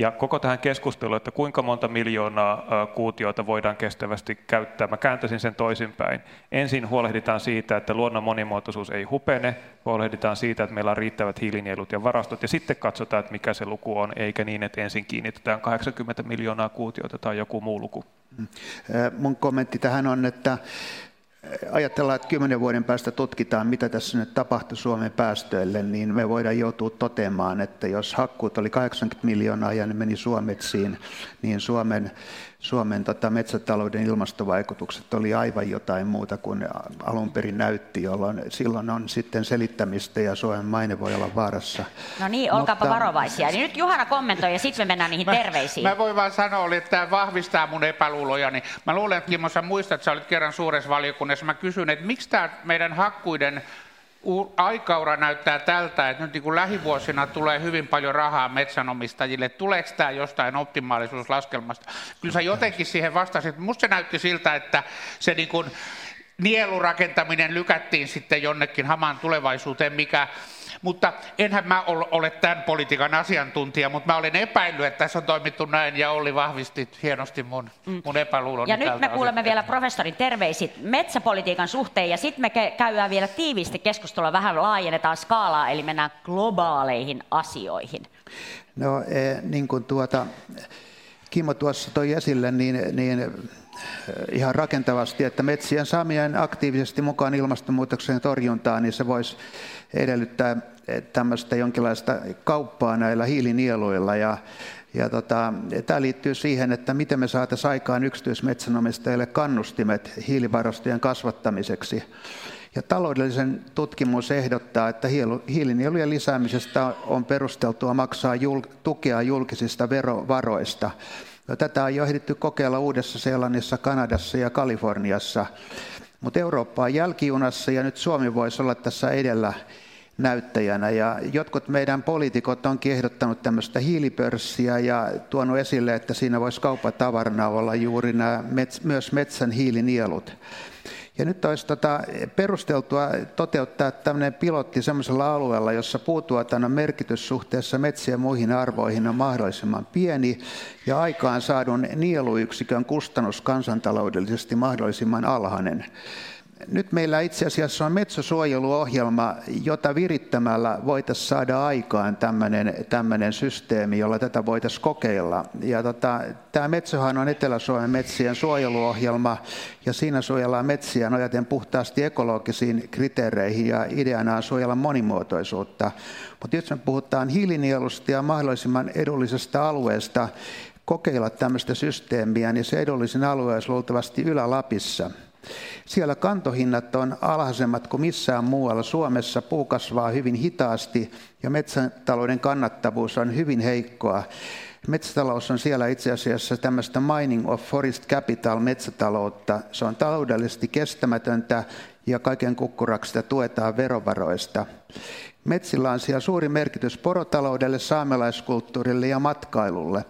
Ja koko tähän keskusteluun, että kuinka monta miljoonaa kuutiota voidaan kestävästi käyttää, mä kääntäisin sen toisinpäin. Ensin huolehditaan siitä, että luonnon monimuotoisuus ei hupene, huolehditaan siitä, että meillä on riittävät hiilinielut ja varastot, ja sitten katsotaan, että mikä se luku on, eikä niin, että ensin kiinnitetään 80 miljoonaa kuutiota tai joku muu luku. Mm. Mun kommentti tähän on, että ajatellaan, että kymmenen vuoden päästä tutkitaan, mitä tässä nyt tapahtui Suomen päästöille, niin me voidaan joutua toteamaan, että jos hakkuut oli 80 miljoonaa ja ne meni suometsiin, niin Suomen Suomen tota, metsätalouden ilmastovaikutukset oli aivan jotain muuta kuin alun perin näytti, jolloin silloin on sitten selittämistä ja Suomen maine voi olla vaarassa. No niin, olkaapa Mutta... varovaisia. Niin nyt Juhana kommentoi ja sitten me mennään niihin mä, terveisiin. Mä voin vaan sanoa, että tämä vahvistaa mun epäluuloja. Niin mä luulen, että Kimmo, sä muistat, että sä olit kerran suuressa valiokunnassa. Mä kysyn, että miksi tämä meidän hakkuiden aikaura näyttää tältä, että nyt niin kuin lähivuosina tulee hyvin paljon rahaa metsänomistajille. Tuleeko tämä jostain optimaalisuuslaskelmasta? Kyllä sä jotenkin siihen vastasit. Musta se näytti siltä, että se niin kuin nielurakentaminen lykättiin sitten jonnekin hamaan tulevaisuuteen, mikä mutta enhän mä ole tämän politiikan asiantuntija, mutta mä olen epäillyt, että tässä on toimittu näin ja Olli vahvisti hienosti mun, mm. mun epäluuloni. Ja nyt me kuulemme vielä professorin terveisit metsäpolitiikan suhteen ja sitten me käydään vielä tiiviisti keskustelua, vähän laajennetaan skaalaa, eli mennään globaaleihin asioihin. No eh, niin kuin tuota, Kimmo tuossa toi esille, niin, niin ihan rakentavasti, että metsien saaminen aktiivisesti mukaan ilmastonmuutoksen torjuntaan, niin se voisi edellyttää tämmöistä jonkinlaista kauppaa näillä hiilinieluilla. Ja, ja tota, tämä liittyy siihen, että miten me saataisiin aikaan yksityismetsänomistajille kannustimet hiilivarastojen kasvattamiseksi. Ja taloudellisen tutkimus ehdottaa, että hiilinielujen lisäämisestä on perusteltua maksaa jul- tukea julkisista verovaroista. No, tätä on jo ehditty kokeilla Uudessa-Seelannissa, Kanadassa ja Kaliforniassa. Mutta Eurooppa on jälkijunassa ja nyt Suomi voisi olla tässä edellä näyttäjänä. Ja jotkut meidän poliitikot on ehdottanut tämmöistä hiilipörssiä ja tuonut esille, että siinä voisi kauppatavarana olla juuri nämä mets, myös metsän hiilinielut. Ja nyt olisi tota perusteltua toteuttaa tämmöinen pilotti sellaisella alueella, jossa puutuotannon merkitys suhteessa metsien muihin arvoihin on mahdollisimman pieni ja aikaan saadun nieluyksikön kustannus kansantaloudellisesti mahdollisimman alhainen. Nyt meillä itse asiassa on metsäsuojeluohjelma, jota virittämällä voitaisiin saada aikaan tämmöinen systeemi, jolla tätä voitaisiin kokeilla. Ja tota, tämä Metsähän on Etelä-Suomen metsien suojeluohjelma, ja siinä suojellaan metsiä nojaten puhtaasti ekologisiin kriteereihin, ja ideana on suojella monimuotoisuutta. Mutta jos me puhutaan hiilinielusta ja mahdollisimman edullisesta alueesta, kokeilla tämmöistä systeemiä, niin se edullisin alue olisi luultavasti Ylä-Lapissa – siellä kantohinnat on alhaisemmat kuin missään muualla. Suomessa puu kasvaa hyvin hitaasti ja metsätalouden kannattavuus on hyvin heikkoa. Metsätalous on siellä itse asiassa tämmöistä mining of forest capital metsätaloutta. Se on taloudellisesti kestämätöntä ja kaiken kukkuraksi sitä tuetaan verovaroista. Metsillä on siellä suuri merkitys porotaloudelle, saamelaiskulttuurille ja matkailulle.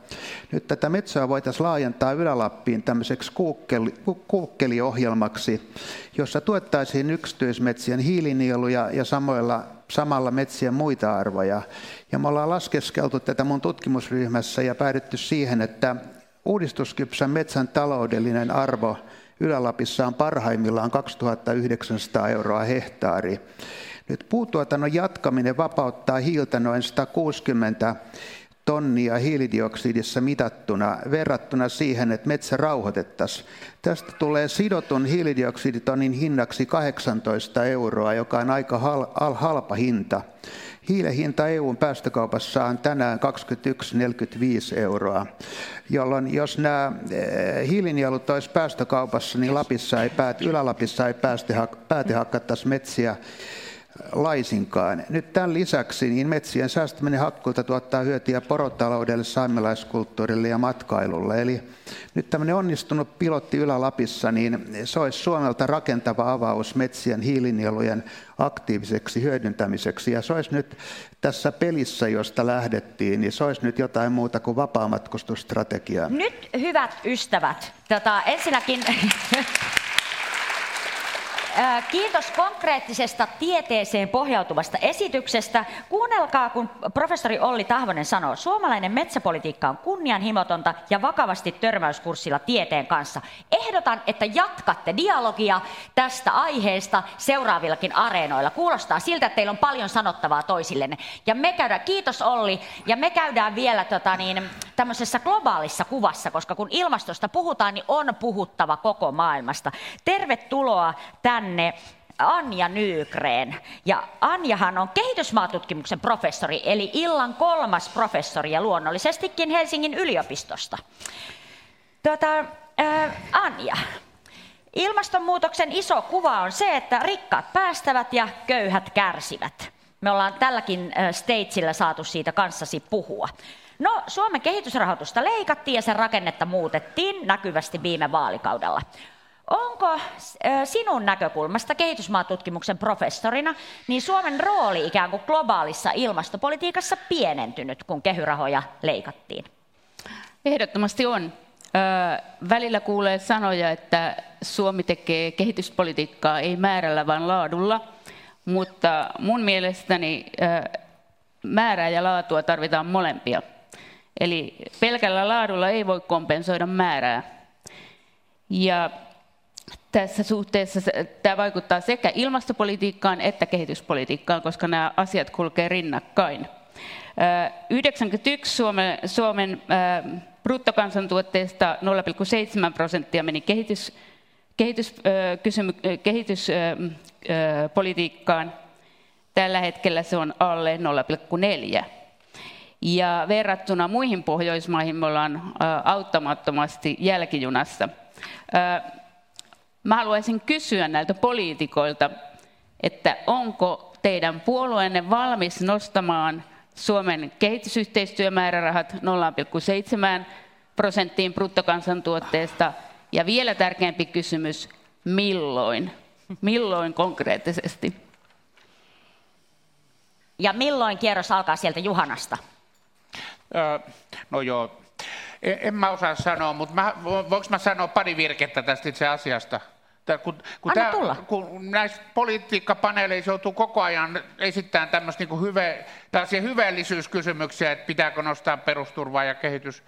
Nyt tätä metsää voitaisiin laajentaa Ylä-Lappiin tämmöiseksi kuukkeli, kuukkeliohjelmaksi, jossa tuettaisiin yksityismetsien hiilinieluja ja samoilla, samalla metsien muita arvoja. Ja me ollaan laskeskeltu tätä mun tutkimusryhmässä ja päädytty siihen, että uudistuskypsän metsän taloudellinen arvo Ylä-Lapissa on parhaimmillaan 2900 euroa hehtaari. Nyt puutuotannon jatkaminen vapauttaa hiiltä noin 160 tonnia hiilidioksidissa mitattuna verrattuna siihen, että metsä rauhoitettaisiin. Tästä tulee sidotun hiilidioksiditonnin hinnaksi 18 euroa, joka on aika hal- halpa hinta. Hiilen hinta EUn päästökaupassa on tänään 21,45 euroa, jolloin jos nämä eh, hiilinielut olisi päästökaupassa, niin Lapissa ei päät, Ylä-Lapissa ei päätehakkattaisi metsiä laisinkaan. Nyt tämän lisäksi niin metsien säästäminen hakkuilta tuottaa hyötyä porotaloudelle, saamelaiskulttuurille ja matkailulle. Eli nyt tämmöinen onnistunut pilotti Ylä-Lapissa, niin se olisi Suomelta rakentava avaus metsien hiilinielujen aktiiviseksi hyödyntämiseksi. Ja se olisi nyt tässä pelissä, josta lähdettiin, niin se olisi nyt jotain muuta kuin vapaamatkustusstrategia. Nyt hyvät ystävät, tota, ensinnäkin Kiitos konkreettisesta tieteeseen pohjautuvasta esityksestä. Kuunnelkaa, kun professori Olli Tahvonen sanoo, suomalainen metsäpolitiikka on kunnianhimotonta ja vakavasti törmäyskurssilla tieteen kanssa. Ehdotan, että jatkatte dialogia tästä aiheesta seuraavillakin areenoilla. Kuulostaa siltä, että teillä on paljon sanottavaa toisillenne. Ja me käydään, kiitos Olli, ja me käydään vielä tota niin, tämmöisessä globaalissa kuvassa, koska kun ilmastosta puhutaan, niin on puhuttava koko maailmasta. Tervetuloa tänne tänne Anja Nygren. Ja Anjahan on kehitysmaatutkimuksen professori, eli illan kolmas professori ja luonnollisestikin Helsingin yliopistosta. Tuota, äh, Anja, ilmastonmuutoksen iso kuva on se, että rikkaat päästävät ja köyhät kärsivät. Me ollaan tälläkin äh, stageillä saatu siitä kanssasi puhua. No, Suomen kehitysrahoitusta leikattiin ja sen rakennetta muutettiin näkyvästi viime vaalikaudella. Onko sinun näkökulmasta kehitysmaatutkimuksen professorina, niin Suomen rooli ikään kuin globaalissa ilmastopolitiikassa pienentynyt, kun kehyrahoja leikattiin? Ehdottomasti on. Välillä kuulee sanoja, että Suomi tekee kehityspolitiikkaa ei määrällä, vaan laadulla, mutta mun mielestäni määrää ja laatua tarvitaan molempia. Eli pelkällä laadulla ei voi kompensoida määrää. Ja tässä suhteessa tämä vaikuttaa sekä ilmastopolitiikkaan että kehityspolitiikkaan, koska nämä asiat kulkevat rinnakkain. 91 Suomen, Suomen bruttokansantuotteesta 0,7 prosenttia meni kehitys, kehityspolitiikkaan. Tällä hetkellä se on alle 0,4. Ja verrattuna muihin Pohjoismaihin me ollaan auttamattomasti jälkijunassa. Mä haluaisin kysyä näiltä poliitikoilta, että onko teidän puolueenne valmis nostamaan Suomen kehitysyhteistyömäärärahat 0,7 prosenttiin bruttokansantuotteesta? Ja vielä tärkeämpi kysymys, milloin? Milloin konkreettisesti? Ja milloin kierros alkaa sieltä Juhanasta? Öö, no joo, en, en mä osaa sanoa, mutta mä, voinko mä sanoa pari virkettä tästä itse asiasta? kun, kun, tämä, kun näissä politiikkapaneeleissa joutuu koko ajan esittämään tämmöistä niin hyve, hyveellisyyskysymyksiä, että pitääkö nostaa perusturvaa ja kehitys,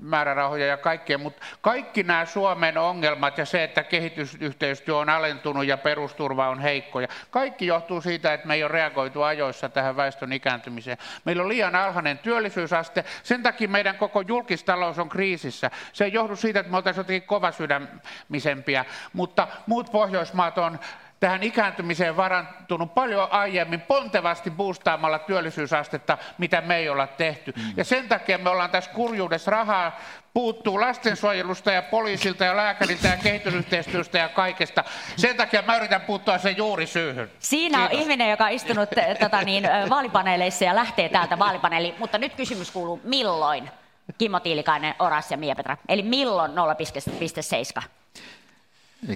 määrärahoja ja kaikkea, mutta kaikki nämä Suomen ongelmat ja se, että kehitysyhteistyö on alentunut ja perusturva on heikko, ja kaikki johtuu siitä, että me ei ole reagoitu ajoissa tähän väestön ikääntymiseen. Meillä on liian alhainen työllisyysaste, sen takia meidän koko julkistalous on kriisissä. Se ei johdu siitä, että me oltaisiin jotenkin kovasydämisempiä, mutta muut Pohjoismaat on tähän ikääntymiseen varantunut paljon aiemmin pontevasti boostaamalla työllisyysastetta, mitä me ei olla tehty. Mm. Ja sen takia me ollaan tässä kurjuudessa rahaa puuttuu lastensuojelusta ja poliisilta ja lääkäriltä ja kehitysyhteistyöstä ja kaikesta. Sen takia mä yritän puuttua sen juuri syyhyn. Siinä Kiitos. on ihminen, joka on istunut tota niin, vaalipaneeleissa ja lähtee täältä vaalipaneeliin. Mutta nyt kysymys kuuluu, milloin? Kimmo Tiilikainen, Oras ja Miepetra. Eli milloin 0,7?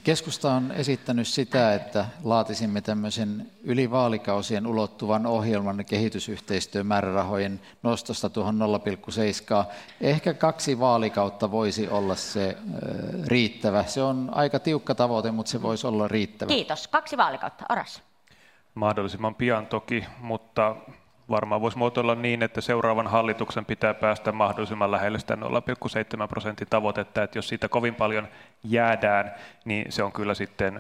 Keskusta on esittänyt sitä, että laatisimme tämmöisen yli vaalikausien ulottuvan ohjelman kehitysyhteistyömäärärahojen nostosta tuohon 0,7. Ehkä kaksi vaalikautta voisi olla se riittävä. Se on aika tiukka tavoite, mutta se voisi olla riittävä. Kiitos. Kaksi vaalikautta. Oras. Mahdollisimman pian toki, mutta varmaan voisi muotoilla niin, että seuraavan hallituksen pitää päästä mahdollisimman lähelle sitä 0,7 prosentin tavoitetta, että jos siitä kovin paljon jäädään, niin se on kyllä sitten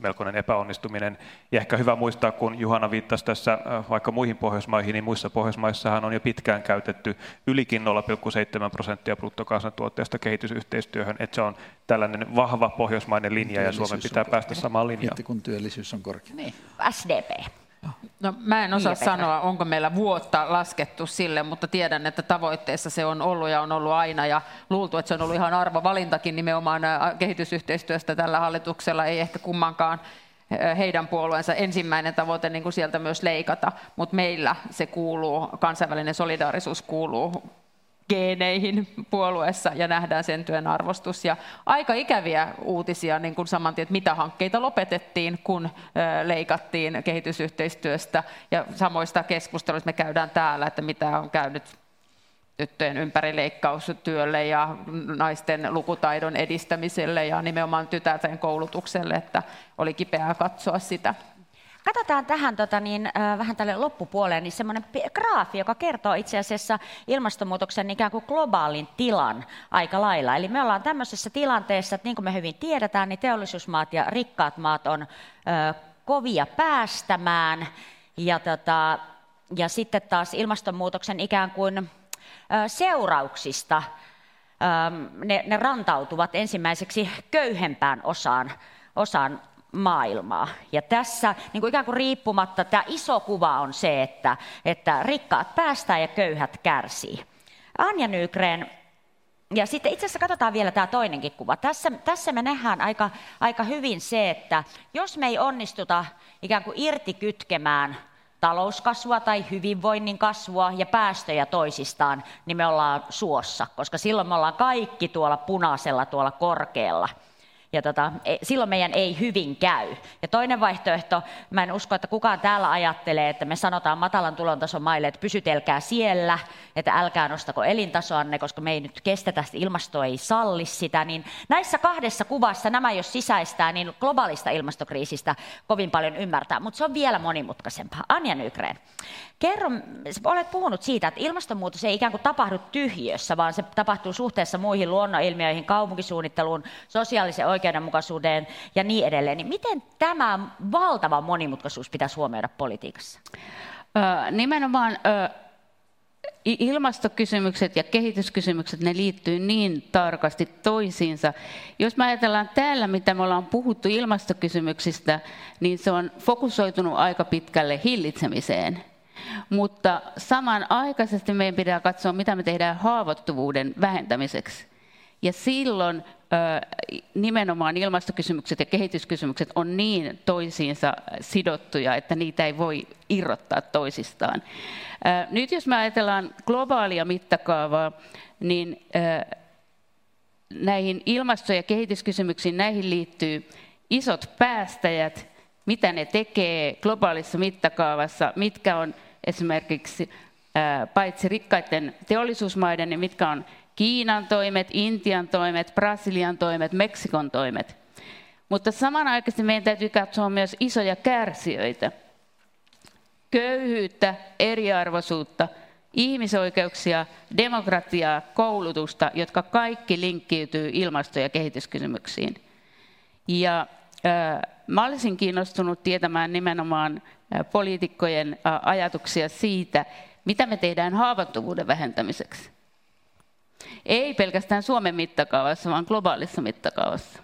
melkoinen epäonnistuminen. Ja ehkä hyvä muistaa, kun Juhana viittasi tässä vaikka muihin Pohjoismaihin, niin muissa Pohjoismaissahan on jo pitkään käytetty ylikin 0,7 prosenttia bruttokansantuotteesta kehitysyhteistyöhön, että se on tällainen vahva pohjoismainen linja ja Suomen pitää päästä samaan linjaan. Heti kun työllisyys on korkea. Niin. SDP. No, mä en osaa sanoa, onko meillä vuotta laskettu sille, mutta tiedän, että tavoitteessa se on ollut ja on ollut aina. Ja luultu, että se on ollut ihan arvovalintakin nimenomaan kehitysyhteistyöstä tällä hallituksella, ei ehkä kummankaan heidän puolueensa ensimmäinen tavoite niin kuin sieltä myös leikata, mutta meillä se kuuluu, kansainvälinen solidaarisuus kuuluu geeneihin puolueessa ja nähdään sen työn arvostus. Ja aika ikäviä uutisia niin kuin saman tien, että mitä hankkeita lopetettiin, kun leikattiin kehitysyhteistyöstä ja samoista keskusteluista me käydään täällä, että mitä on käynyt tyttöjen ympärileikkaustyölle ja naisten lukutaidon edistämiselle ja nimenomaan tytärten koulutukselle, että oli kipeää katsoa sitä. Katsotaan tähän tota, niin, äh, vähän tälle loppupuoleen, niin semmoinen graafi, joka kertoo itse asiassa ilmastonmuutoksen ikään kuin globaalin tilan aika lailla. Eli me ollaan tämmöisessä tilanteessa, että niin kuin me hyvin tiedetään, niin teollisuusmaat ja rikkaat maat on äh, kovia päästämään. Ja, tota, ja sitten taas ilmastonmuutoksen ikään kuin äh, seurauksista ne, ne rantautuvat ensimmäiseksi köyhempään osaan, osaan maailmaa. Ja tässä niin kuin ikään kuin riippumatta tämä iso kuva on se, että, että rikkaat päästään ja köyhät kärsii. Anja Nygren, ja sitten itse asiassa katsotaan vielä tämä toinenkin kuva. Tässä, tässä me nähdään aika, aika hyvin se, että jos me ei onnistuta ikään kuin irtikytkemään talouskasvua tai hyvinvoinnin kasvua ja päästöjä toisistaan, niin me ollaan suossa, koska silloin me ollaan kaikki tuolla punaisella, tuolla korkealla – ja tota, e, silloin meidän ei hyvin käy. Ja toinen vaihtoehto, mä en usko, että kukaan täällä ajattelee, että me sanotaan matalan tulontason maille, että pysytelkää siellä, että älkää nostako elintasoanne, koska me ei nyt kestetä, ilmasto ei salli sitä. Niin näissä kahdessa kuvassa nämä, jos sisäistää, niin globaalista ilmastokriisistä kovin paljon ymmärtää, mutta se on vielä monimutkaisempaa. Anja Nygren, kerro, olet puhunut siitä, että ilmastonmuutos ei ikään kuin tapahdu tyhjössä, vaan se tapahtuu suhteessa muihin luonnonilmiöihin, kaupunkisuunnitteluun, sosiaalisen oikeudenmukaisuuteen ja niin edelleen. Niin miten tämä valtava monimutkaisuus pitäisi huomioida politiikassa? Ö, nimenomaan ö, ilmastokysymykset ja kehityskysymykset, ne liittyy niin tarkasti toisiinsa. Jos me ajatellaan täällä, mitä me ollaan puhuttu ilmastokysymyksistä, niin se on fokusoitunut aika pitkälle hillitsemiseen. Mutta samanaikaisesti meidän pitää katsoa, mitä me tehdään haavoittuvuuden vähentämiseksi. Ja silloin nimenomaan ilmastokysymykset ja kehityskysymykset on niin toisiinsa sidottuja, että niitä ei voi irrottaa toisistaan. Nyt jos me ajatellaan globaalia mittakaavaa, niin näihin ilmasto- ja kehityskysymyksiin näihin liittyy isot päästäjät, mitä ne tekee globaalissa mittakaavassa, mitkä on esimerkiksi paitsi rikkaiden teollisuusmaiden, niin mitkä on Kiinan toimet, Intian toimet, Brasilian toimet, Meksikon toimet. Mutta samanaikaisesti meidän täytyy katsoa myös isoja kärsijöitä. Köyhyyttä, eriarvoisuutta, ihmisoikeuksia, demokratiaa, koulutusta, jotka kaikki linkkiytyy ilmasto- ja kehityskysymyksiin. Ja äh, mä olisin kiinnostunut tietämään nimenomaan poliitikkojen ajatuksia siitä, mitä me tehdään haavoittuvuuden vähentämiseksi. Ei pelkästään Suomen mittakaavassa, vaan globaalissa mittakaavassa.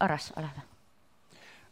Aras, ole hyvä.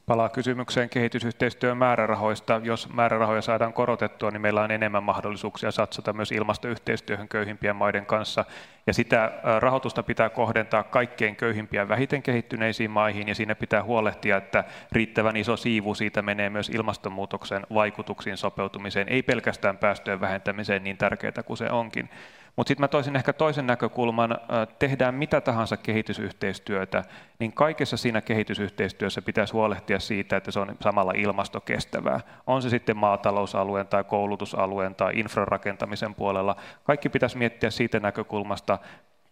Palaa kysymykseen kehitysyhteistyön määrärahoista. Jos määrärahoja saadaan korotettua, niin meillä on enemmän mahdollisuuksia satsata myös ilmastoyhteistyöhön köyhimpien maiden kanssa. Ja sitä rahoitusta pitää kohdentaa kaikkein köyhimpiä vähiten kehittyneisiin maihin, ja siinä pitää huolehtia, että riittävän iso siivu siitä menee myös ilmastonmuutoksen vaikutuksiin sopeutumiseen, ei pelkästään päästöjen vähentämiseen niin tärkeää kuin se onkin. Mutta sitten mä toisin ehkä toisen näkökulman, tehdään mitä tahansa kehitysyhteistyötä, niin kaikessa siinä kehitysyhteistyössä pitäisi huolehtia siitä, että se on samalla ilmastokestävää. On se sitten maatalousalueen tai koulutusalueen tai infrarakentamisen puolella. Kaikki pitäisi miettiä siitä näkökulmasta,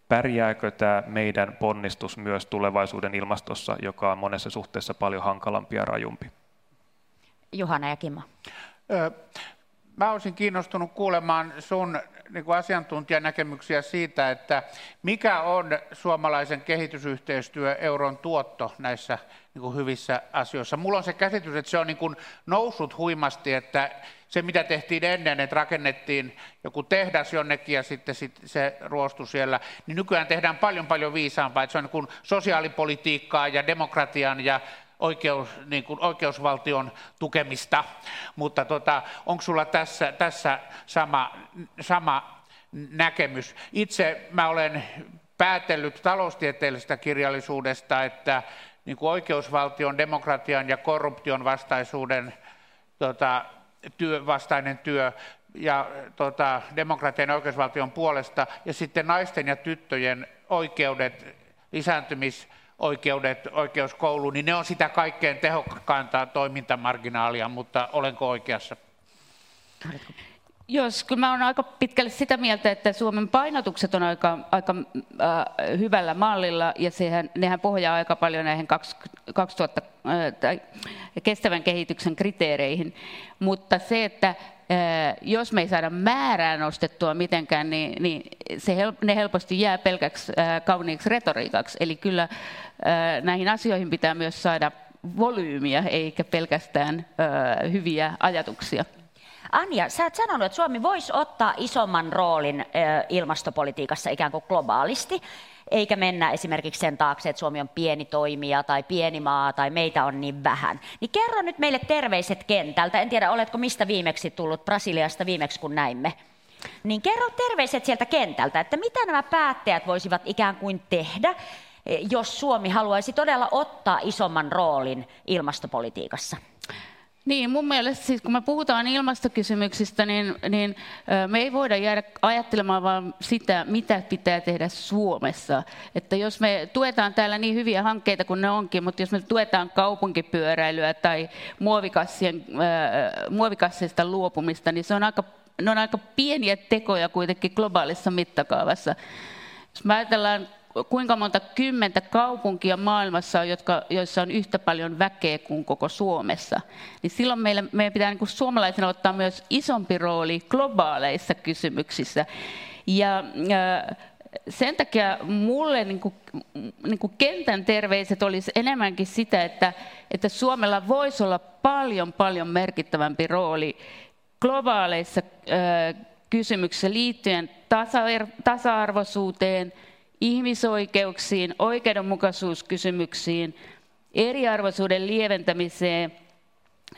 pärjääkö tämä meidän ponnistus myös tulevaisuuden ilmastossa, joka on monessa suhteessa paljon hankalampi ja rajumpi. Juhana ja Kimmo. Mä olisin kiinnostunut kuulemaan sun niin kuin asiantuntijanäkemyksiä siitä, että mikä on suomalaisen kehitysyhteistyö euron tuotto näissä niin kuin hyvissä asioissa. Mulla on se käsitys, että se on niin kuin noussut huimasti, että se mitä tehtiin ennen, että rakennettiin joku tehdas jonnekin ja sitten se ruostui siellä, niin nykyään tehdään paljon paljon viisaampaa, että se on niin kuin sosiaalipolitiikkaa ja demokratian ja oikeus, niin kuin oikeusvaltion tukemista, mutta tota, onko sulla tässä, tässä sama, sama näkemys? Itse mä olen päätellyt taloustieteellisestä kirjallisuudesta, että niin kuin oikeusvaltion, demokratian ja korruption vastaisuuden tota, työ, vastainen työ ja tota, demokratian ja oikeusvaltion puolesta, ja sitten naisten ja tyttöjen oikeudet, lisääntymis- oikeudet, oikeuskoulu, niin ne on sitä kaikkein tehokkainta toimintamarginaalia, mutta olenko oikeassa? Jos, kyllä mä olen aika pitkälle sitä mieltä, että Suomen painotukset on aika, aika äh, hyvällä mallilla ja sehän, nehän pohjaa aika paljon näihin 2000, äh, tai kestävän kehityksen kriteereihin. Mutta se, että jos me ei saada määrää nostettua mitenkään, niin, niin se hel, ne helposti jää pelkäksi kauniiksi retoriikaksi. Eli kyllä näihin asioihin pitää myös saada volyymiä, eikä pelkästään hyviä ajatuksia. Anja, sä oot sanonut, että Suomi voisi ottaa isomman roolin ilmastopolitiikassa ikään kuin globaalisti eikä mennä esimerkiksi sen taakse, että Suomi on pieni toimija tai pieni maa tai meitä on niin vähän. Niin kerro nyt meille terveiset kentältä. En tiedä, oletko mistä viimeksi tullut Brasiliasta viimeksi, kun näimme. Niin kerro terveiset sieltä kentältä, että mitä nämä päättäjät voisivat ikään kuin tehdä, jos Suomi haluaisi todella ottaa isomman roolin ilmastopolitiikassa? Niin, mun mielestä siis kun me puhutaan ilmastokysymyksistä, niin, niin me ei voida jäädä ajattelemaan vaan sitä, mitä pitää tehdä Suomessa. Että jos me tuetaan täällä niin hyviä hankkeita kuin ne onkin, mutta jos me tuetaan kaupunkipyöräilyä tai muovikassien, muovikassista luopumista, niin se on aika, ne on aika pieniä tekoja kuitenkin globaalissa mittakaavassa. Jos me ajatellaan kuinka monta kymmentä kaupunkia maailmassa on, jotka, joissa on yhtä paljon väkeä kuin koko Suomessa, niin silloin meillä, meidän pitää niin suomalaisena ottaa myös isompi rooli globaaleissa kysymyksissä. Ja, ja sen takia mulle niin kuin, niin kuin kentän terveiset olisi enemmänkin sitä, että, että Suomella voisi olla paljon, paljon merkittävämpi rooli globaaleissa kysymyksissä liittyen tasa-arvoisuuteen, ihmisoikeuksiin, oikeudenmukaisuuskysymyksiin, eriarvoisuuden lieventämiseen,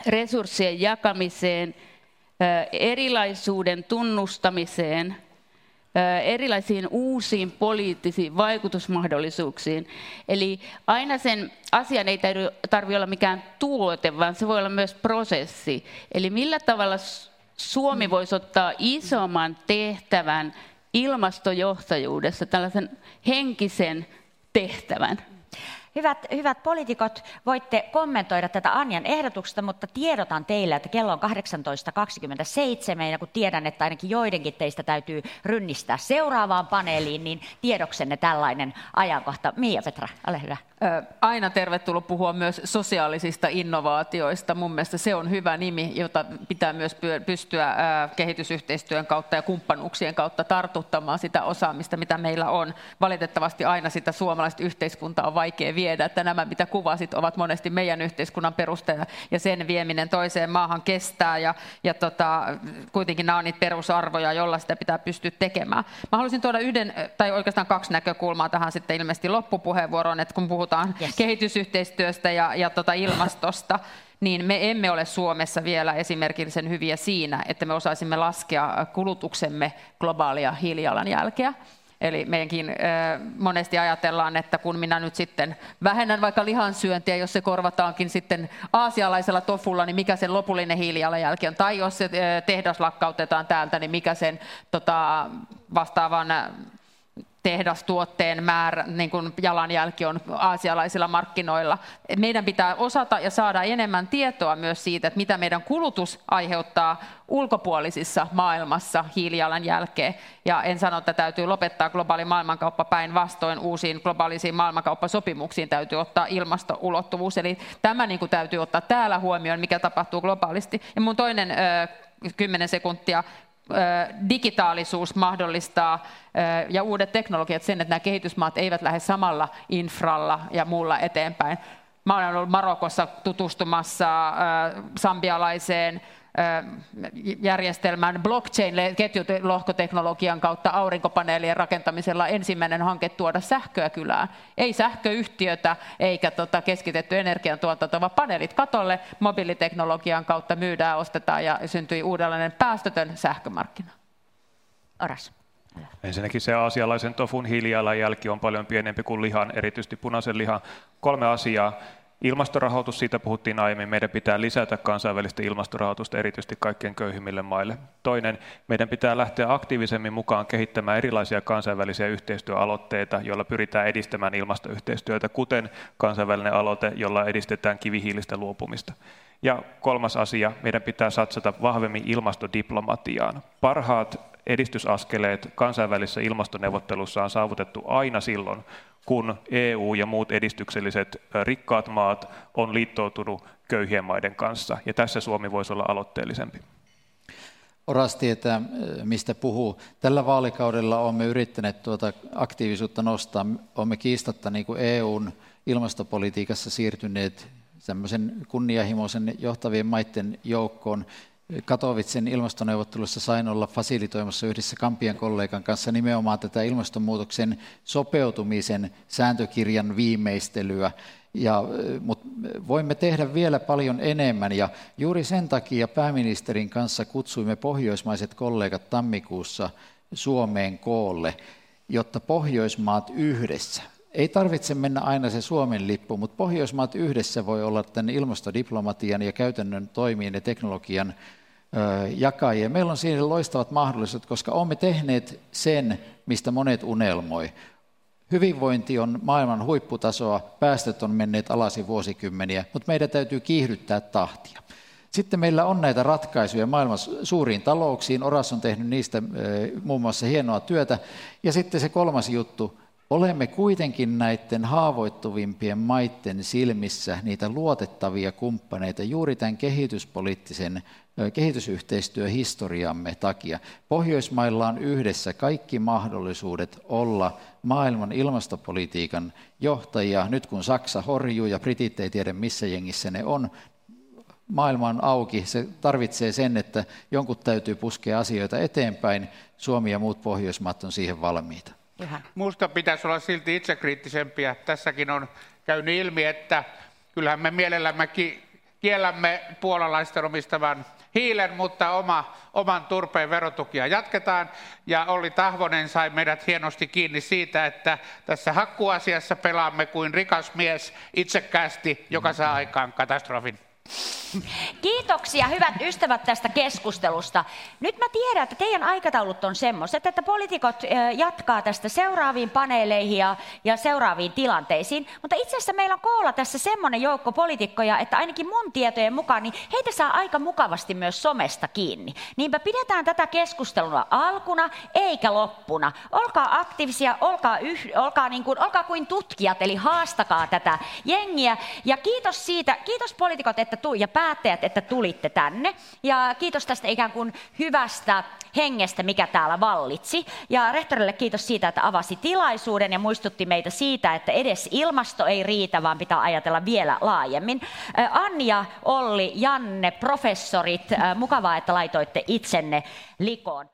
resurssien jakamiseen, erilaisuuden tunnustamiseen, erilaisiin uusiin poliittisiin vaikutusmahdollisuuksiin. Eli aina sen asian ei tarvitse olla mikään tuote, vaan se voi olla myös prosessi. Eli millä tavalla Suomi voisi ottaa isomman tehtävän ilmastojohtajuudessa, tällaisen henkisen tehtävän? Hyvät, hyvät poliitikot, voitte kommentoida tätä Anjan ehdotuksesta, mutta tiedotan teille, että kello on 18.27 ja kun tiedän, että ainakin joidenkin teistä täytyy rynnistää seuraavaan paneeliin, niin tiedoksenne tällainen ajankohta. Mia Petra, ole hyvä. Aina tervetullut puhua myös sosiaalisista innovaatioista. Mun mielestä se on hyvä nimi, jota pitää myös pystyä kehitysyhteistyön kautta ja kumppanuuksien kautta tartuttamaan sitä osaamista, mitä meillä on. Valitettavasti aina sitä suomalaista yhteiskuntaa on vaikea viedä, että nämä mitä kuvasit ovat monesti meidän yhteiskunnan perusteena ja sen vieminen toiseen maahan kestää ja, ja tota, kuitenkin nämä on niitä perusarvoja, joilla sitä pitää pystyä tekemään. Mä haluaisin tuoda yhden, tai oikeastaan kaksi näkökulmaa tähän sitten ilmeisesti loppupuheenvuoroon, että kun puhutaan yes. kehitysyhteistyöstä ja, ja tota ilmastosta, niin me emme ole Suomessa vielä esimerkillisen hyviä siinä, että me osaisimme laskea kulutuksemme globaalia hiilijalanjälkeä. Eli meidänkin monesti ajatellaan, että kun minä nyt sitten vähennän vaikka lihansyöntiä, jos se korvataankin sitten aasialaisella tofulla, niin mikä sen lopullinen hiilijalanjälki on. Tai jos se tehdas lakkautetaan täältä, niin mikä sen tota, vastaavan tehdastuotteen määrä, niin kuin jalanjälki on aasialaisilla markkinoilla. Meidän pitää osata ja saada enemmän tietoa myös siitä, että mitä meidän kulutus aiheuttaa ulkopuolisissa maailmassa hiilijalanjälkeen. Ja en sano, että täytyy lopettaa globaali maailmankauppa päinvastoin uusiin globaalisiin maailmankauppasopimuksiin täytyy ottaa ilmastoulottuvuus. Eli tämä niin kuin täytyy ottaa täällä huomioon, mikä tapahtuu globaalisti. Ja mun toinen 10 sekuntia digitaalisuus mahdollistaa ja uudet teknologiat sen, että nämä kehitysmaat eivät lähde samalla infralla ja muulla eteenpäin. Mä olen ollut Marokossa tutustumassa sambialaiseen järjestelmän blockchain-ketjulohkoteknologian kautta aurinkopaneelien rakentamisella ensimmäinen hanke tuoda sähköä kylään. Ei sähköyhtiötä eikä tota keskitetty energiantuotanto, vaan paneelit katolle mobiiliteknologian kautta myydään, ostetaan ja syntyi uudenlainen päästötön sähkömarkkina. Oras. Ensinnäkin se aasialaisen tofun hiilijalanjälki on paljon pienempi kuin lihan, erityisesti punaisen lihan. Kolme asiaa. Ilmastorahoitus, siitä puhuttiin aiemmin, meidän pitää lisätä kansainvälistä ilmastorahoitusta erityisesti kaikkien köyhimmille maille. Toinen, meidän pitää lähteä aktiivisemmin mukaan kehittämään erilaisia kansainvälisiä yhteistyöaloitteita, joilla pyritään edistämään ilmastoyhteistyötä, kuten kansainvälinen aloite, jolla edistetään kivihiilistä luopumista. Ja kolmas asia, meidän pitää satsata vahvemmin ilmastodiplomatiaan. Parhaat edistysaskeleet kansainvälisissä ilmastoneuvotteluissa on saavutettu aina silloin, kun EU ja muut edistykselliset rikkaat maat on liittoutunut köyhien maiden kanssa. Ja tässä Suomi voisi olla aloitteellisempi. Oras tietää, mistä puhuu. Tällä vaalikaudella olemme yrittäneet tuota aktiivisuutta nostaa. Olemme kiistatta niin kuin EUn ilmastopolitiikassa siirtyneet semmoisen kunnianhimoisen johtavien maiden joukkoon. Katovitsen ilmastoneuvottelussa sain olla fasilitoimassa yhdessä Kampian kollegan kanssa nimenomaan tätä ilmastonmuutoksen sopeutumisen sääntökirjan viimeistelyä. Ja, mutta voimme tehdä vielä paljon enemmän ja juuri sen takia pääministerin kanssa kutsuimme pohjoismaiset kollegat tammikuussa Suomeen koolle, jotta Pohjoismaat yhdessä ei tarvitse mennä aina se Suomen lippu, mutta Pohjoismaat yhdessä voi olla tämän ilmastodiplomatian ja käytännön toimien ja teknologian jakajia. Meillä on siinä loistavat mahdollisuudet, koska olemme tehneet sen, mistä monet unelmoi. Hyvinvointi on maailman huipputasoa, päästöt on menneet alasi vuosikymmeniä, mutta meidän täytyy kiihdyttää tahtia. Sitten meillä on näitä ratkaisuja maailman suuriin talouksiin. Oras on tehnyt niistä muun muassa hienoa työtä. Ja sitten se kolmas juttu, olemme kuitenkin näiden haavoittuvimpien maiden silmissä niitä luotettavia kumppaneita juuri tämän kehityspoliittisen kehitysyhteistyöhistoriamme takia. Pohjoismailla on yhdessä kaikki mahdollisuudet olla maailman ilmastopolitiikan johtajia. Nyt kun Saksa horjuu ja Britit ei tiedä missä jengissä ne on, maailma on auki. Se tarvitsee sen, että jonkun täytyy puskea asioita eteenpäin. Suomi ja muut Pohjoismaat on siihen valmiita. Minusta pitäisi olla silti itsekriittisempiä. Tässäkin on käynyt ilmi, että kyllähän me mielellämme kiellämme puolalaisten omistavan hiilen, mutta oma, oman turpeen verotukia jatketaan. Ja Olli Tahvonen sai meidät hienosti kiinni siitä, että tässä hakkuasiassa pelaamme kuin rikas mies itsekkäästi, joka saa aikaan katastrofin. Kiitoksia hyvät ystävät tästä keskustelusta. Nyt mä tiedän, että teidän aikataulut on semmoiset, että poliitikot jatkaa tästä seuraaviin paneeleihin ja, ja seuraaviin tilanteisiin. Mutta itse asiassa meillä on koolla tässä semmoinen joukko poliitikkoja, että ainakin mun tietojen mukaan niin heitä saa aika mukavasti myös somesta kiinni. Niinpä pidetään tätä keskustelua alkuna eikä loppuna. Olkaa aktiivisia, olkaa, yh, olkaa, niin kuin, olkaa kuin tutkijat, eli haastakaa tätä jengiä. Ja kiitos siitä, kiitos poliitikot, että tu- ja päättäjät, että tulitte tänne. Ja kiitos tästä ikään kuin hyvästä hengestä, mikä täällä vallitsi. Ja rehtorille kiitos siitä, että avasi tilaisuuden ja muistutti meitä siitä, että edes ilmasto ei riitä, vaan pitää ajatella vielä laajemmin. Anja, Olli, Janne, professorit, mukavaa, että laitoitte itsenne likoon.